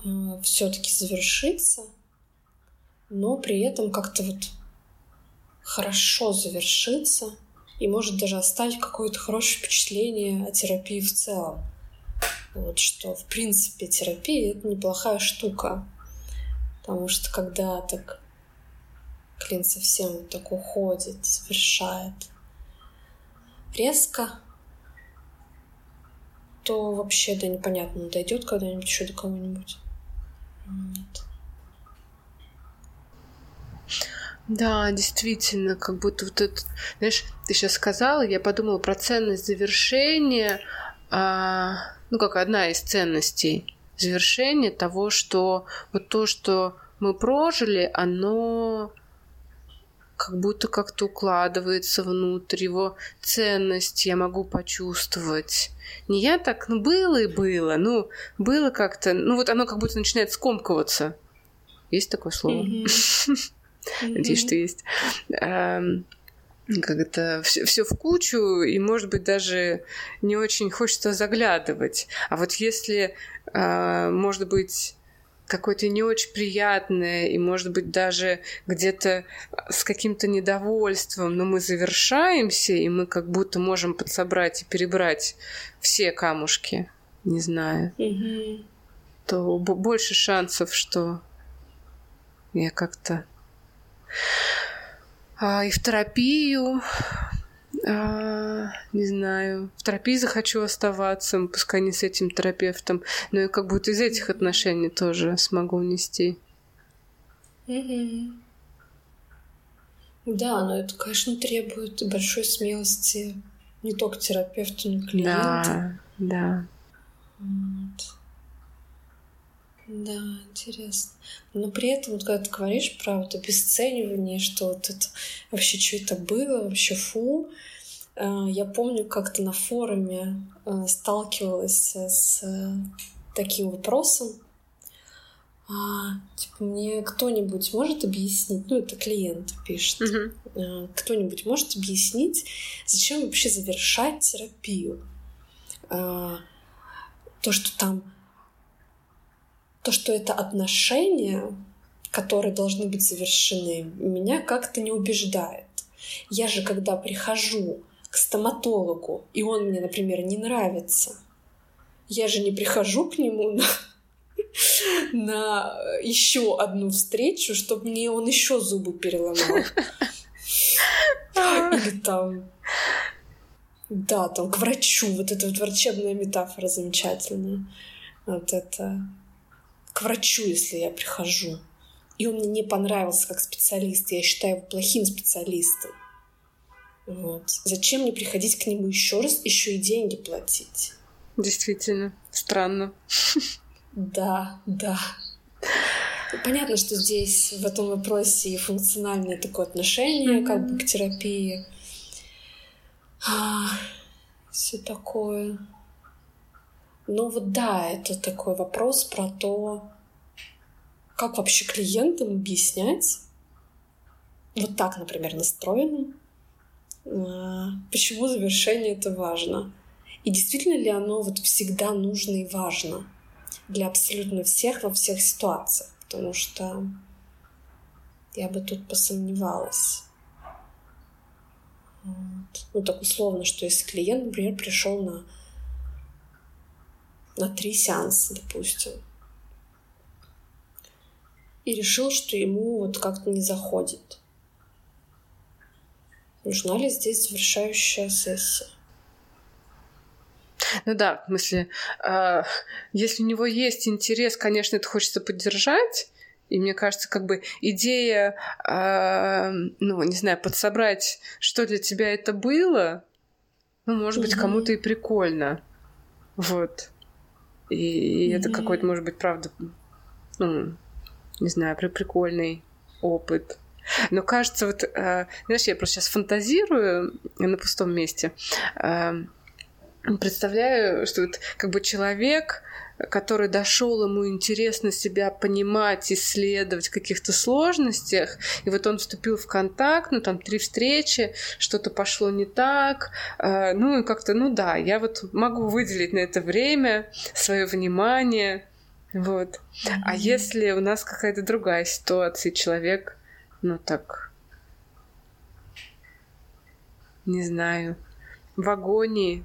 э, все-таки завершиться, но при этом как-то вот хорошо завершиться и может даже оставить какое-то хорошее впечатление о терапии в целом. Вот что, в принципе, терапия — это неплохая штука. Потому что когда так клиент совсем вот так уходит, завершает резко, то вообще, да, непонятно, дойдет когда-нибудь еще до кого-нибудь. Нет. Да, действительно, как будто вот это, знаешь, ты сейчас сказала, я подумала про ценность завершения, а, ну, как одна из ценностей завершения того, что вот то, что мы прожили, оно как будто как-то укладывается внутрь, его ценность я могу почувствовать. Не я так, ну было и было, ну было как-то, ну вот оно как будто начинает скомкиваться. Есть такое слово? [LAUGHS] Надеюсь, что есть. Как это все, все в кучу, и, может быть, даже не очень хочется заглядывать. А вот если, э, может быть, какое-то не очень приятное, и, может быть, даже где-то с каким-то недовольством, но мы завершаемся, и мы как будто можем подсобрать и перебрать все камушки, не знаю, угу. то больше шансов, что я как-то а, и в терапию а, не знаю, в терапии захочу оставаться, пускай не с этим терапевтом, но и как будто из этих отношений тоже смогу унести. Mm-hmm. Да, но это, конечно, требует большой смелости не только терапевту, но и клиенту. Да, да. Вот. Да, интересно. Но при этом, вот, когда ты говоришь про вот обесценивание, что вот это вообще что это было, вообще фу, я помню, как-то на форуме э, сталкивалась с э, таким вопросом. А, типа, мне кто-нибудь может объяснить, ну, это клиент пишет, uh-huh. кто-нибудь может объяснить, зачем вообще завершать терапию? А, то, что там то, что это отношения, которые должны быть завершены, меня как-то не убеждает. Я же, когда прихожу стоматологу, и он мне, например, не нравится, я же не прихожу к нему на, [LAUGHS] на еще одну встречу, чтобы мне он еще зубы переломал. Или там да, там к врачу. Вот эта вот врачебная метафора замечательная. Вот это к врачу, если я прихожу, и он мне не понравился как специалист, я считаю его плохим специалистом. Вот. Зачем мне приходить к нему еще раз, еще и деньги платить? Действительно, странно. Да, да. Понятно, что здесь в этом вопросе функциональное такое отношение, mm-hmm. как бы к терапии. А, все такое. Ну вот да, это такой вопрос про то, как вообще клиентам объяснять, вот так, например, настроенным, почему завершение это важно. И действительно ли оно вот всегда нужно и важно для абсолютно всех во всех ситуациях? Потому что я бы тут посомневалась. Вот. Ну, так условно, что если клиент, например, пришел на на три сеанса, допустим. и решил, что ему вот как-то не заходит. Нужна ли здесь завершающая сессия? Ну да, в смысле, э, если у него есть интерес, конечно, это хочется поддержать. И мне кажется, как бы идея, э, ну, не знаю, подсобрать, что для тебя это было, ну, может быть, кому-то и прикольно. Вот. И, mm-hmm. это какой-то, может быть, правда, ну, не знаю, при прикольный опыт. Но кажется, вот, э, знаешь, я просто сейчас фантазирую на пустом месте. Э, представляю, что вот как бы человек, который дошел, ему интересно себя понимать, исследовать в каких-то сложностях, и вот он вступил в контакт, ну там три встречи, что-то пошло не так, э, ну и как-то, ну да, я вот могу выделить на это время, свое внимание, вот. Mm-hmm. А если у нас какая-то другая ситуация, человек, ну так, не знаю, в агонии,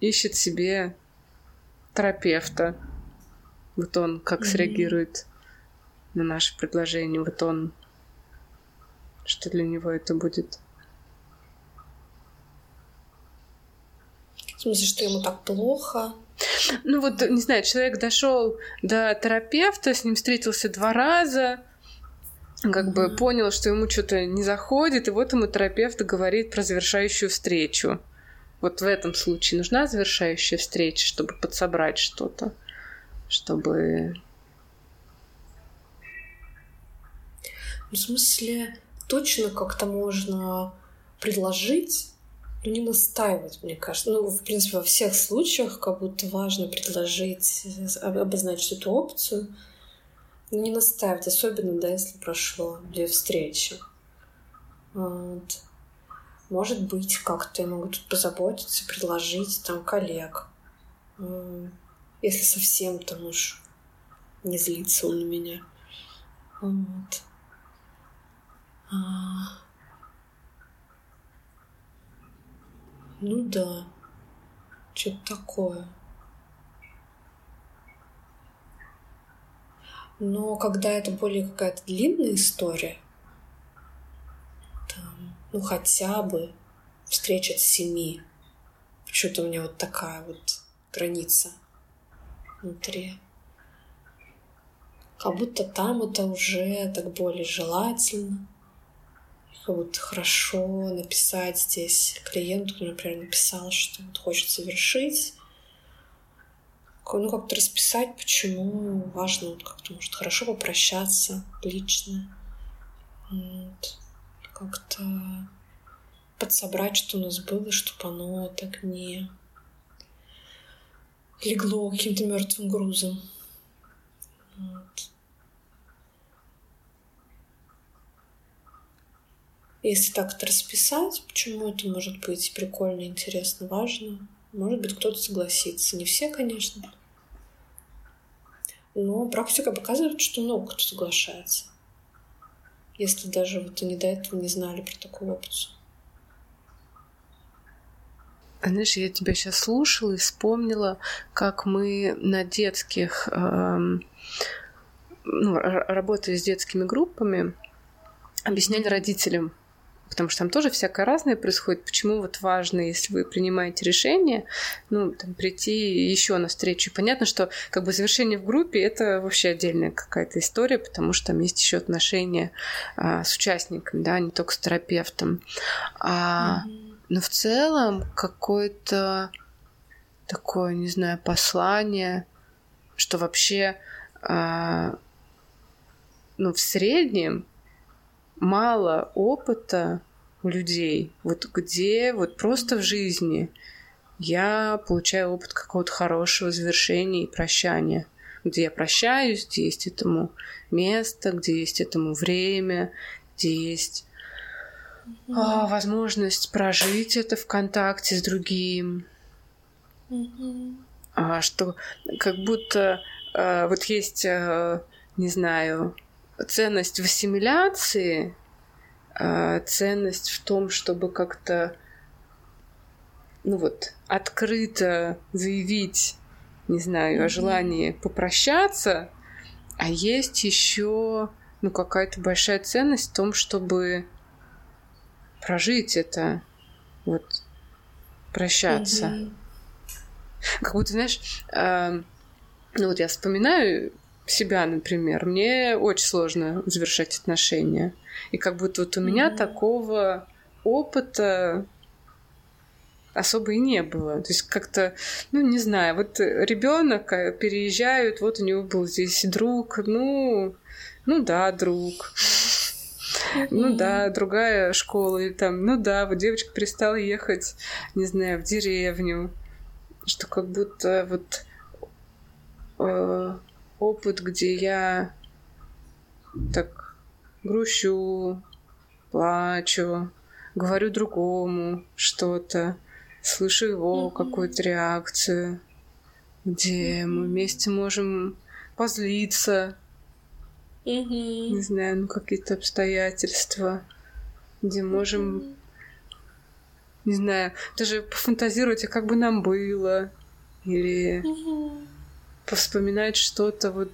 ищет себе терапевта. Вот он как mm-hmm. среагирует на наше предложение. Вот он, что для него это будет. В смысле, что ему так плохо? Ну вот, не знаю, человек дошел до терапевта, с ним встретился два раза, как бы понял, что ему что-то не заходит, и вот ему терапевт говорит про завершающую встречу. Вот в этом случае нужна завершающая встреча, чтобы подсобрать что-то, чтобы... В смысле, точно как-то можно предложить, но не настаивать, мне кажется. Ну, в принципе, во всех случаях как будто важно предложить, обозначить эту опцию, не настаивать, особенно, да, если прошло две встречи. Вот. Может быть, как-то я могу тут позаботиться, предложить там коллег. Если совсем там уж не злится он на меня. Вот. А... Ну да, что-то такое. Но когда это более какая-то длинная история, ну хотя бы встреча с семи. Почему-то у меня вот такая вот граница внутри. Как будто там это уже так более желательно. Как будто хорошо написать здесь клиенту, например, написал, что вот хочет совершить. Ну, как-то расписать, почему важно вот как-то, может, хорошо попрощаться лично. Вот как-то подсобрать, что у нас было, чтобы оно так не легло каким-то мертвым грузом. Вот. Если так это расписать, почему это может быть прикольно, интересно, важно, может быть, кто-то согласится. Не все, конечно. Но практика показывает, что много кто соглашается если даже вот они до этого не знали про такую опцию. А знаешь, я тебя сейчас слушала и вспомнила, как мы на детских, эм, ну, работая с детскими группами, объясняли родителям, потому что там тоже всякое разное происходит. Почему вот важно, если вы принимаете решение, ну, там, прийти еще на встречу. И понятно, что как бы завершение в группе это вообще отдельная какая-то история, потому что там есть еще отношения а, с участниками, да, не только с терапевтом. А, mm-hmm. Но в целом какое-то такое, не знаю, послание, что вообще а, ну, в среднем мало опыта у людей, вот где вот просто в жизни я получаю опыт какого-то хорошего завершения и прощания, где я прощаюсь, где есть этому место, где есть этому время, где есть mm-hmm. а, возможность прожить это в контакте с другим. Mm-hmm. А, что как будто а, вот есть, а, не знаю, ценность в ассимиляции, а, ценность в том, чтобы как-то ну вот, открыто заявить, не знаю, о желании попрощаться, А есть еще ну, какая-то большая ценность в том, чтобы прожить это, вот, прощаться. Mm-hmm. Как будто, знаешь, э, ну вот я вспоминаю себя, например, мне очень сложно завершать отношения. И как будто вот у mm-hmm. меня такого опыта особо и не было. То есть как-то, ну, не знаю, вот ребенок э, переезжают, вот у него был здесь друг, ну, ну да, друг. Ну да, другая школа, или там, ну да, вот девочка перестала ехать, не знаю, в деревню. Что как будто вот э, опыт, где я так грущу, плачу, говорю другому что-то, слышу его mm-hmm. какую-то реакцию, где мы вместе можем позлиться, mm-hmm. не знаю, ну какие-то обстоятельства, где можем, mm-hmm. не знаю, даже пофантазировать, а как бы нам было, или mm-hmm. Повспоминать что-то вот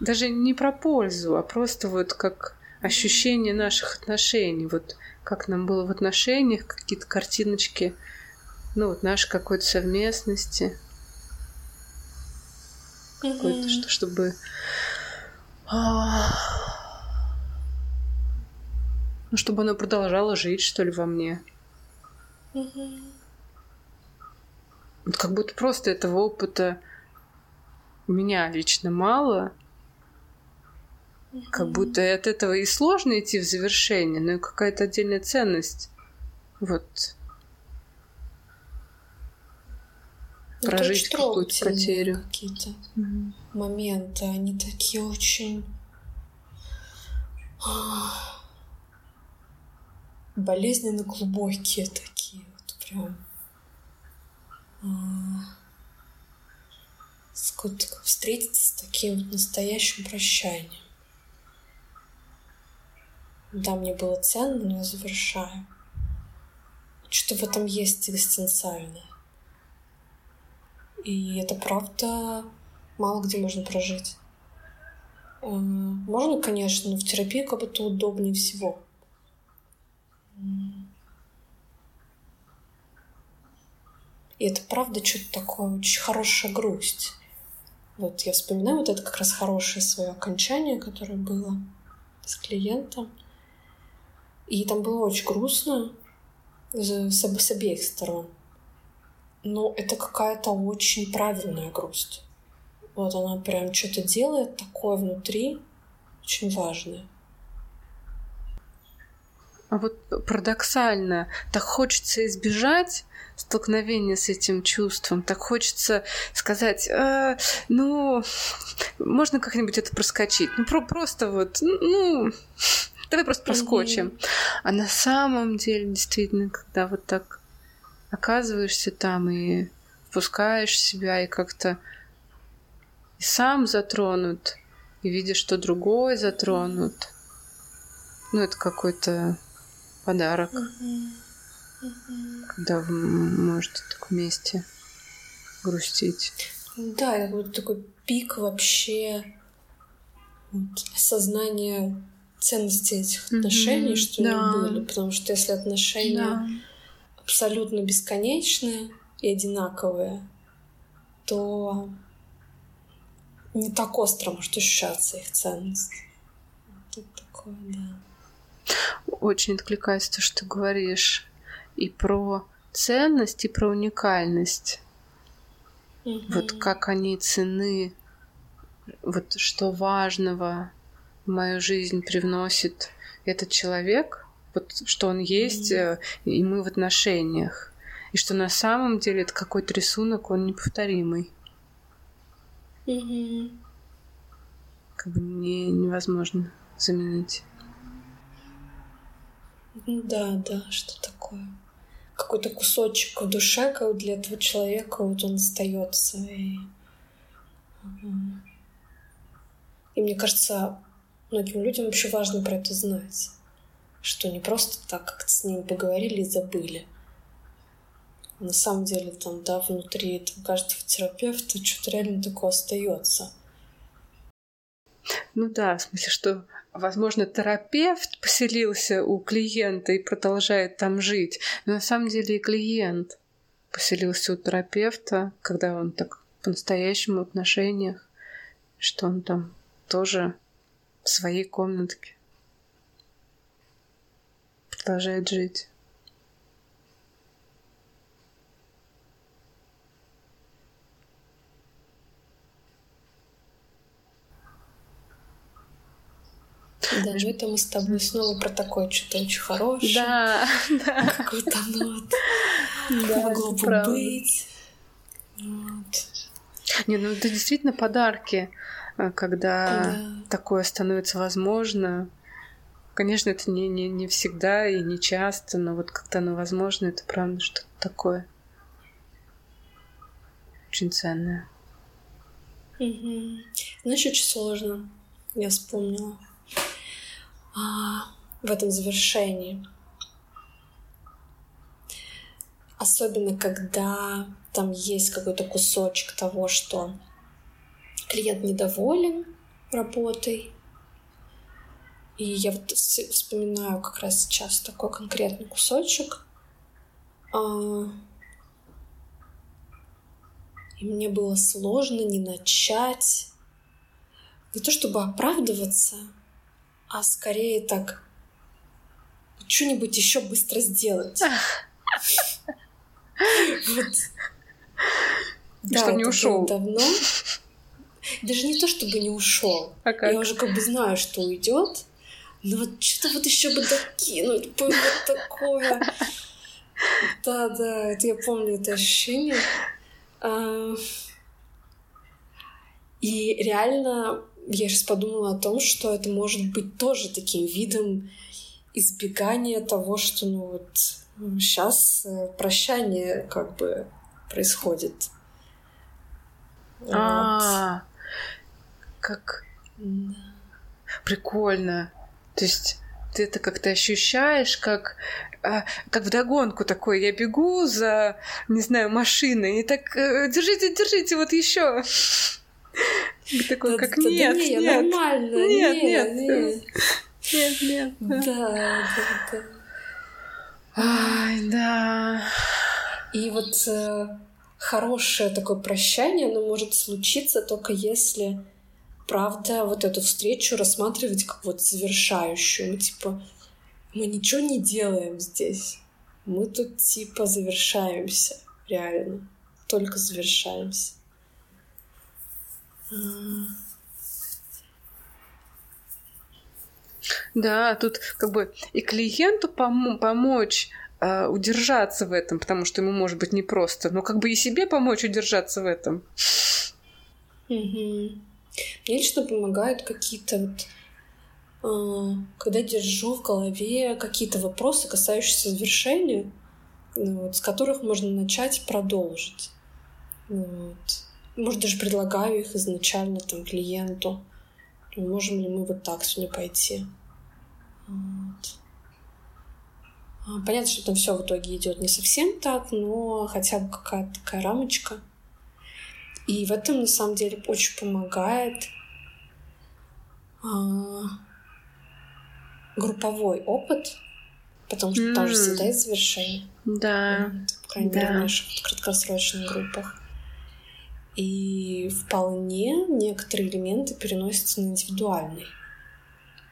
даже не про пользу, а просто вот как ощущение наших отношений, вот как нам было в отношениях, какие-то картиночки ну, вот нашей какой-то совместности. Mm-hmm. Какой-то, что, чтобы... Ну, чтобы оно продолжало жить, что ли, во мне. Mm-hmm. Вот как будто просто этого опыта у меня лично мало. Mm-hmm. Как будто от этого и сложно идти в завершение, но и какая-то отдельная ценность. Вот Ну, прожить какую-то потерю. Какие-то угу. моменты, они такие очень болезненно глубокие такие, вот прям. А, встретиться с таким вот настоящим прощанием. Да, мне было ценно, но я завершаю. Что-то в этом есть экзистенциальное. И это правда мало где можно прожить. Можно, конечно, но в терапии как будто удобнее всего. И это правда что-то такое, очень хорошая грусть. Вот я вспоминаю вот это как раз хорошее свое окончание, которое было с клиентом. И там было очень грустно с, с обеих сторон но это какая-то очень правильная грусть. Вот она прям что-то делает такое внутри, очень важное. А вот парадоксально, так хочется избежать столкновения с этим чувством, так хочется сказать, э, ну, можно как-нибудь это проскочить, ну про просто вот, ну, давай просто проскочим. Mm-hmm. А на самом деле, действительно, когда вот так оказываешься там и впускаешь себя, и как-то и сам затронут, и видишь, что другой затронут. Ну, это какой-то подарок. Когда вы можете так вместе грустить. Да, это вот такой пик вообще осознания ценности этих отношений, mm-hmm, что да. они были. Потому что если отношения да абсолютно бесконечные и одинаковые, то не так остро может ощущаться их ценность. Тут такое, да. Очень откликается то, что ты говоришь и про ценность, и про уникальность. Угу. Вот как они цены, вот что важного в мою жизнь привносит этот человек, вот, что он есть, mm-hmm. и мы в отношениях. И что на самом деле это какой-то рисунок, он неповторимый. Mm-hmm. Как бы не, невозможно заменить. Да, да, что такое? Какой-то кусочек в душе, как для этого человека, вот он остается. И... и мне кажется, многим людям вообще важно про это знать что не просто так как-то с ним поговорили и забыли. На самом деле там, да, внутри этого каждого терапевта что-то реально такое остается. Ну да, в смысле, что, возможно, терапевт поселился у клиента и продолжает там жить, но на самом деле и клиент поселился у терапевта, когда он так по-настоящему в отношениях, что он там тоже в своей комнатке продолжает жить. Да, ну это мы с тобой снова про такое что-то очень хорошее. Да, [LAUGHS] да. Какой-то нот. Да, Могло бы правда. быть. Вот. Не, ну это действительно подарки, э, когда Да. такое становится возможно. Конечно, это не, не, не всегда и не часто, но вот когда оно возможно, это правда что-то такое очень ценное. Мгм. Знаешь, очень сложно. Я вспомнила. В этом завершении. Особенно, когда там есть какой-то кусочек того, что клиент недоволен работой. И я вот вспоминаю как раз сейчас такой конкретный кусочек. А, и мне было сложно не начать, не то чтобы оправдываться, а скорее так что-нибудь еще быстро сделать. Вот. Да, Чтоб не было ушел. давно. Даже не то, чтобы не ушел. А как? Я уже как бы знаю, что уйдет, но вот что-то вот еще бы докинуть, бы вот такое. Да, да, это я помню это ощущение. А, И реально я сейчас подумала о том, что это может быть тоже таким видом избегания того, что ну вот сейчас прощание как бы происходит. Вот. А, как прикольно. То есть ты это как-то ощущаешь, как, а, как вдогонку такой. Я бегу за, не знаю, машиной и так э, держите, держите, вот еще. Такой, Да- как да- да нет, не, нет, нормально, нет, нет, нет. нет. нет. Да, да, да. Ай, да. И вот э, хорошее такое прощание, оно может случиться только если, правда, вот эту встречу рассматривать как вот завершающую. Ну, типа, мы ничего не делаем здесь. Мы тут типа завершаемся, реально. Только завершаемся. Да, тут как бы и клиенту помо- помочь э, удержаться в этом, потому что ему может быть непросто, но как бы и себе помочь удержаться в этом. Мгм. Мне лично помогают какие-то вот, а, когда держу в голове какие-то вопросы, касающиеся завершения, ну вот, с которых можно начать продолжить. Вот. Может, даже предлагаю их изначально там клиенту. Можем ли мы вот так сегодня пойти? Вот. А, Понятно, что там все в итоге идет не совсем так, но хотя бы какая-то такая рамочка. И в этом на самом деле очень помогает а, групповой опыт, потому что там же всегда есть завершение. Да. Вот, По крайней мере, в Да. наших краткосрочных группах. И вполне некоторые элементы переносятся на индивидуальный.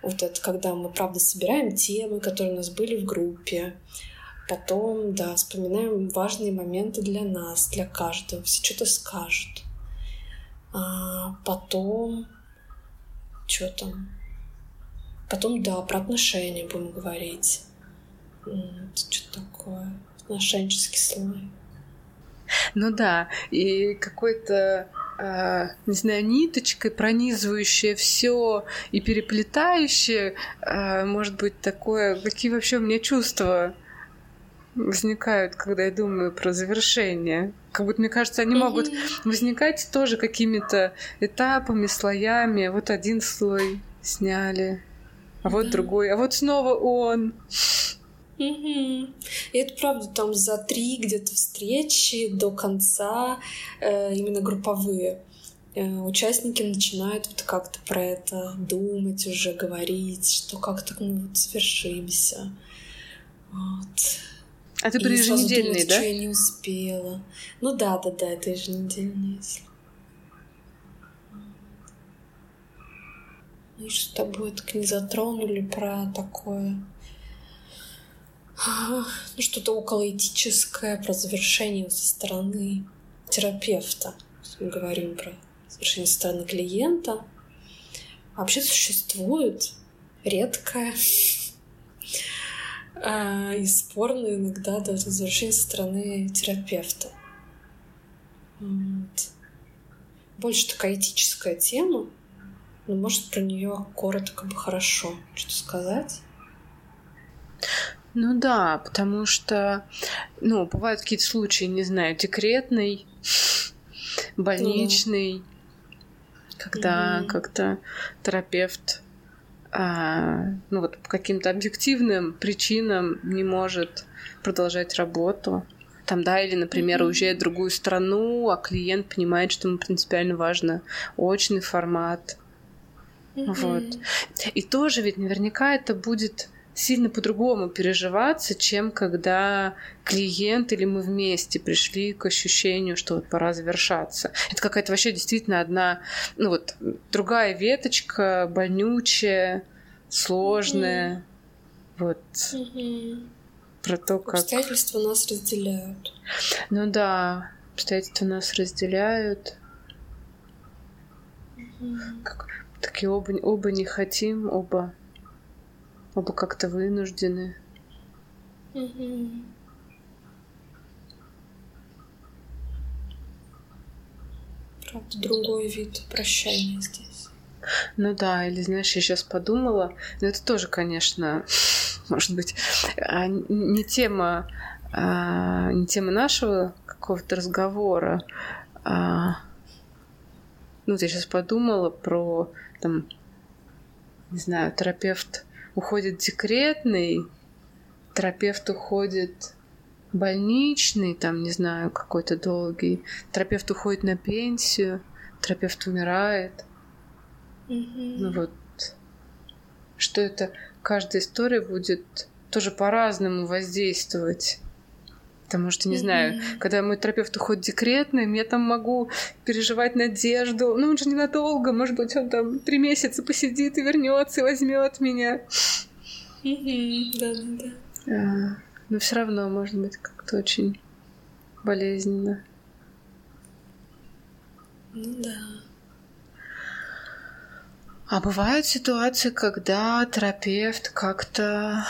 Вот это когда мы, правда, собираем темы, которые у нас были в группе. Потом, да, вспоминаем важные моменты для нас, для каждого. Все что-то скажут. А потом... Что там? Потом, да, про отношения будем говорить. Что такое? Отношенческий слой. [LAUGHS] Ну да, и какой-то, а, не знаю, ниточкой пронизывающее все и переплетающее, а, может быть, такое, какие вообще у меня чувства возникают, когда я думаю про завершение. Как будто, мне кажется, они могут возникать тоже какими-то этапами, слоями. Вот один слой сняли, а вот другой, а вот снова он. Мгм. И это правда, там за три где-то встречи до конца э, именно групповые. э, участники начинают вот как-то про это думать уже, говорить, что как-то ну, вот свершимся. Вот. А ты про еженедельные, да? Что я не успела. Ну да, да, да, это еженедельные, если. Ну и что с тобой так не затронули про такое? Ну, что-то околоэтическое, про завершение со стороны терапевта. Мы говорим про завершение со стороны клиента. вообще существует редкое а, [LAUGHS] и спорное иногда даже завершение со стороны терапевта. Вот. Больше такая этическая тема, но может про нее коротко бы хорошо что-то сказать. Ну да, потому что, ну, бывают какие-то случаи, не знаю, декретный, [LAUGHS] больничный, mm. когда mm-hmm. как-то терапевт, а, ну вот по каким-то объективным причинам не может продолжать работу. Там, да, или, например, mm-hmm. уезжает в другую страну, а клиент понимает, что ему принципиально важно очный формат. Mm-hmm. Вот. И тоже ведь наверняка это будет сильно по-другому переживаться, чем когда клиент или мы вместе пришли к ощущению, что вот пора завершаться. Это какая-то вообще действительно одна, ну вот, другая веточка, больнючая, сложная. Mm-hmm. Вот. Mm-hmm. Про то, как... Обстоятельства нас разделяют. Ну да, обстоятельства нас разделяют. Mm-hmm. Как... Такие оба, оба не хотим, оба Оба как-то вынуждены. Угу. Правда, другой вид прощания здесь. Ну да, или знаешь, я сейчас подумала, но это тоже, конечно, [LAUGHS] может быть, а, не тема, а, не тема нашего какого-то разговора. А, ну, вот я сейчас подумала про, там, не знаю, терапевт уходит декретный, терапевт уходит больничный, там, не знаю, какой-то долгий, терапевт уходит на пенсию, терапевт умирает. Mm-hmm. Ну вот, что это, каждая история будет тоже по-разному воздействовать Потому что, не mm-hmm. знаю, когда мой терапевт уходит декретным, я там могу переживать надежду. Ну, он же ненадолго, может быть, он там три месяца посидит и вернется и возьмет меня. Mm-hmm. Да, да, да. А, но все равно, может быть, как-то очень болезненно. Ну да. А бывают ситуации, когда терапевт как-то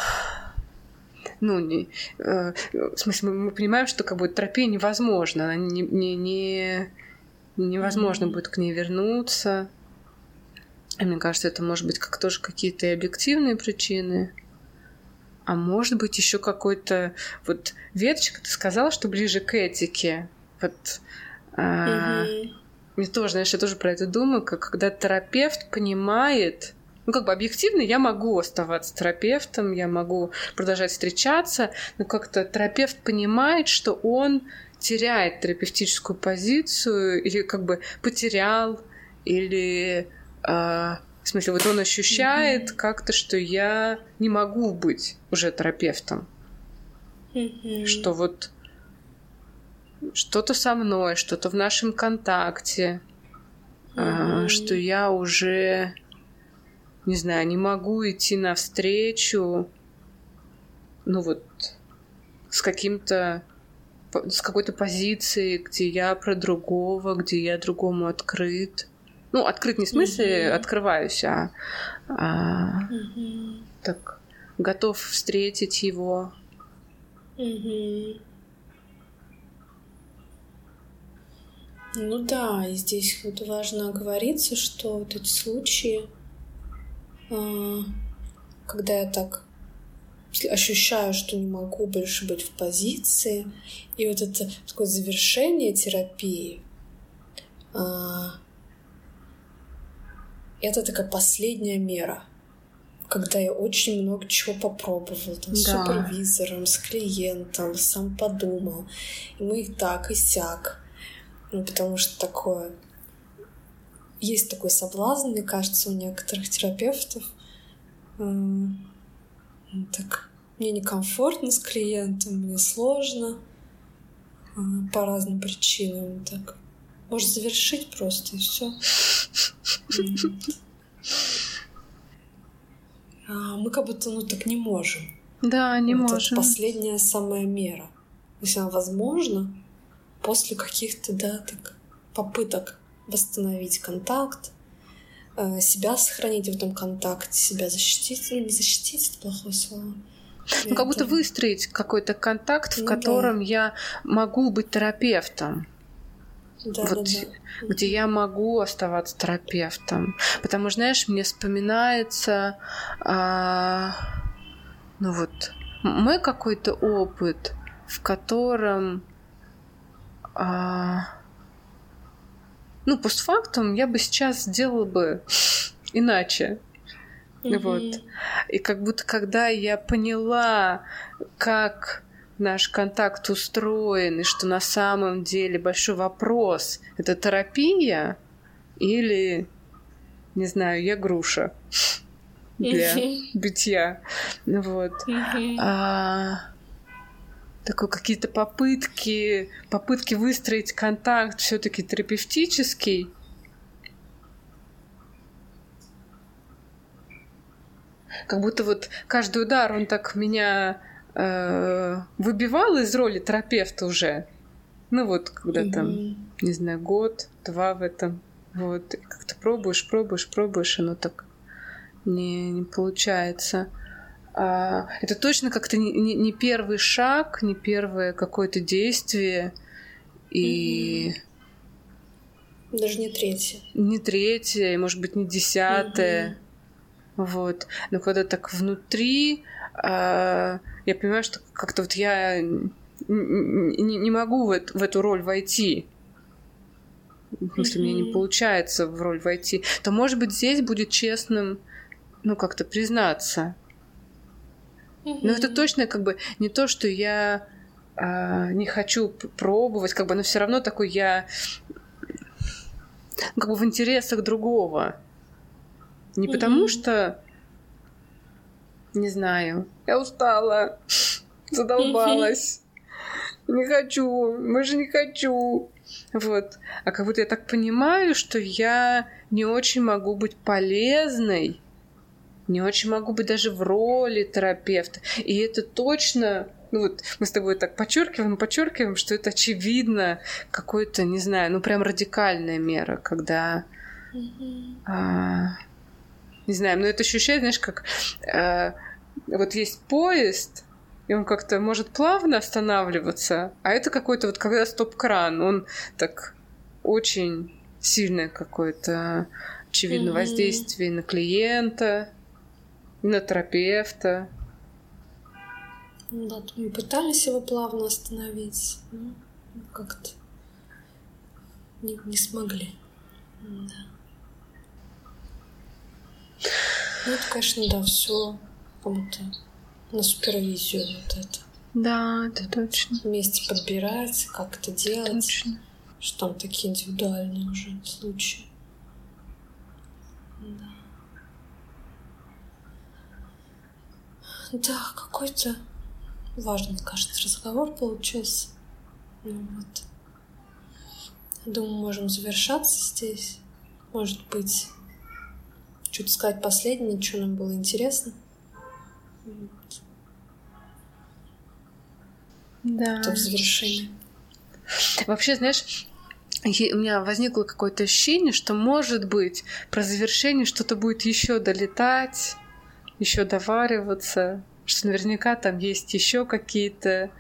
ну, не, э, в смысле, мы, мы понимаем, что как бы терапия невозможна, она не, не, не, невозможно mm-hmm. будет к ней вернуться. И мне кажется, это может быть как тоже какие-то объективные причины. А может быть еще какой-то вот веточка, ты сказала, что ближе к этике. Вот mm-hmm. мне тоже, знаешь, я тоже про это думаю, как когда терапевт понимает, ну, как бы объективно я могу оставаться терапевтом, я могу продолжать встречаться, но как-то терапевт понимает, что он теряет терапевтическую позицию или как бы потерял, или э, в смысле, вот он ощущает mm-hmm. как-то, что я не могу быть уже терапевтом. Mm-hmm. Что вот что-то со мной, что-то в нашем контакте, mm-hmm. э, что я уже не знаю, не могу идти навстречу, ну вот, с каким-то с какой-то позиции, где я про другого, где я другому открыт. Ну, открыт не в смысле mm-hmm. открываюсь, а, а mm-hmm. так готов встретить его. Mm-hmm. Ну да, и здесь вот важно оговориться, что вот эти случаи, когда я так ощущаю, что не могу больше быть в позиции, и вот это такое завершение терапии, а, это такая последняя мера, когда я очень много чего попробовала, там, да. с супервизором, с клиентом, сам подумал, и мы и так, и сяк, ну, потому что такое есть такой соблазн, мне кажется, у некоторых терапевтов. Так, мне некомфортно с клиентом, мне сложно по разным причинам. Так, может завершить просто и все. А мы как будто ну так не можем. Да, не вот можем. Это последняя самая мера. Есть она возможна после каких-то, да, так, попыток восстановить контакт, э, себя сохранить в этом контакте, себя защитить, ну не защитить, это плохое слово. Ну, как будто выстроить какой-то контакт, в ну, котором да. я могу быть терапевтом. Да, вот, да, да. где я могу оставаться терапевтом. Потому что, знаешь, мне вспоминается, а, ну вот, мой какой-то опыт, в котором, а, ну, постфактум я бы сейчас сделала бы [SNIFFS] иначе. Mm-hmm. Вот. И как будто когда я поняла, как наш контакт устроен, и что на самом деле большой вопрос — это терапия или, не знаю, я груша для битья. Вот. А, такой какие-то попытки, попытки выстроить контакт все-таки терапевтический. Как будто вот каждый удар, он так меня э, выбивал из роли терапевта уже. Ну вот, когда mm-hmm. там, не знаю, год, два в этом. Вот, как то пробуешь, пробуешь, пробуешь, оно так не, не получается. А, это точно как-то не, не, первый шаг, не первое какое-то действие. И... Даже не третье. Не третье, и, может быть, не десятое. Mm-hmm. Вот. Но когда так внутри, а, я понимаю, что как-то вот я не, не могу в, эту, в эту роль войти. Если mm-hmm. мне не получается в роль войти, то, может быть, здесь будет честным, ну, как-то признаться. Mm-hmm. Но это точно как бы не то, что я а, не хочу пробовать, как бы, но все равно такой я ну, как бы в интересах другого. Не потому что не знаю. Я устала. Задолбалась. Не хочу. Мы же не хочу. Вот. А как будто я так понимаю, что я не очень могу быть полезной, не очень могу быть даже в роли терапевта. И это точно ну вот мы с тобой так подчеркиваем, подчеркиваем, что это очевидно какой-то, не знаю, ну прям радикальная мера, когда mm-hmm. а, не знаю, но это ощущает, знаешь, как а, вот есть поезд, и он как-то может плавно останавливаться, а это какой-то вот когда стоп-кран, он так очень сильное какое-то очевидно mm-hmm. воздействие на клиента, на терапевта. Да, мы пытались его плавно остановить, но как-то не, не смогли. Да. Ну, это, конечно, да, все кому-то на супервизию вот это. Да, это точно. Вместе подбирать, как это делать. Точно. Что там такие индивидуальные уже случаи. Да. Да, какой-то важный, кажется, разговор получился. Ну вот. Думаю, можем завершаться здесь. Может быть, что-то сказать последнее, что нам было интересно. Да. Это в завершении. Вообще, знаешь, у меня возникло какое-то ощущение, что, может быть, про завершение что-то будет еще долетать, еще довариваться, что наверняка там есть еще какие-то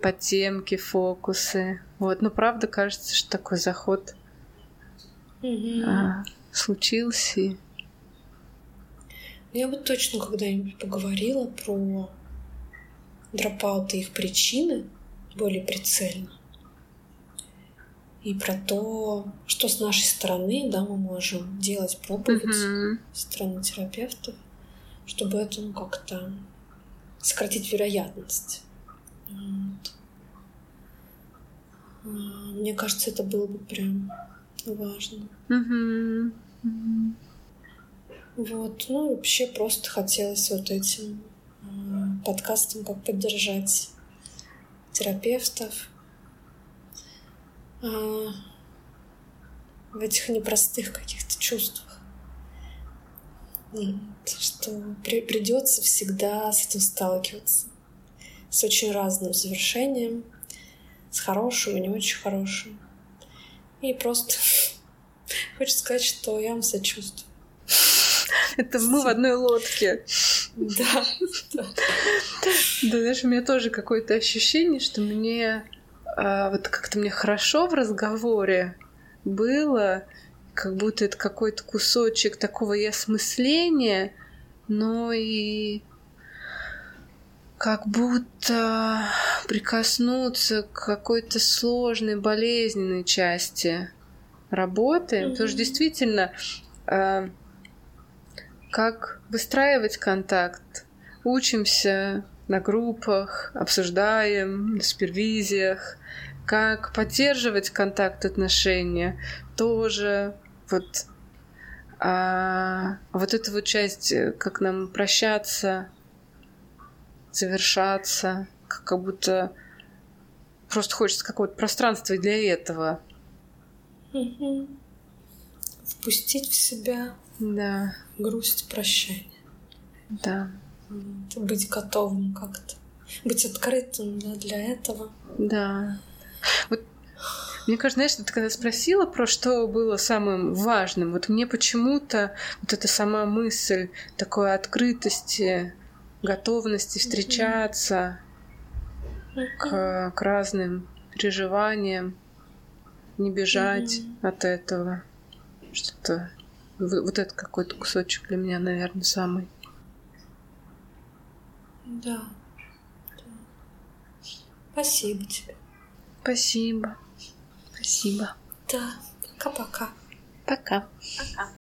подтемки, фокусы. Вот, но правда кажется, что такой заход угу. а, случился. Я бы точно когда-нибудь поговорила про дропауты и их причины более прицельно. И про то, что с нашей стороны, да, мы можем делать, пробовать mm-hmm. со стороны терапевтов, чтобы это ну, как-то сократить вероятность. Вот. А, мне кажется, это было бы прям важно. Вот, ну и вообще просто хотелось вот этим э, подкастом как поддержать терапевтов э, в этих непростых каких-то чувствах. Вот, Что при- придется всегда с этим сталкиваться. С очень разным завершением, с хорошим и не очень хорошим. И просто [LAUGHS] хочется сказать, что я вам сочувствую. Это мы в одной лодке. [LAUGHS] Да. Да, знаешь, у меня тоже какое-то ощущение, что мне а, вот как-то мне хорошо в разговоре было, как будто это какой-то кусочек такого и осмысления, но и как будто прикоснуться к какой-то сложной, болезненной части работы. Потому что действительно, а, как выстраивать контакт, учимся на группах, обсуждаем на супервизиях, как поддерживать контакт, отношения, тоже вот а, вот эта вот часть, э, как нам прощаться, завершаться, как будто просто хочется какого-то пространства для этого. Мгм. Впустить в себя Да, грусть прощания. да. Быть готовым как-то. Быть открытым да, для этого. да. Вот мне кажется, знаешь, ты когда спросила про что было самым важным, вот мне почему-то вот эта сама мысль такой открытости, готовности встречаться к, к разным переживаниям, не бежать от этого. Что-то вот это какой-то кусочек для меня, наверное, самый. Да. Да. Спасибо тебе. Спасибо. Спасибо. Да. Пока-пока. Пока. Пока.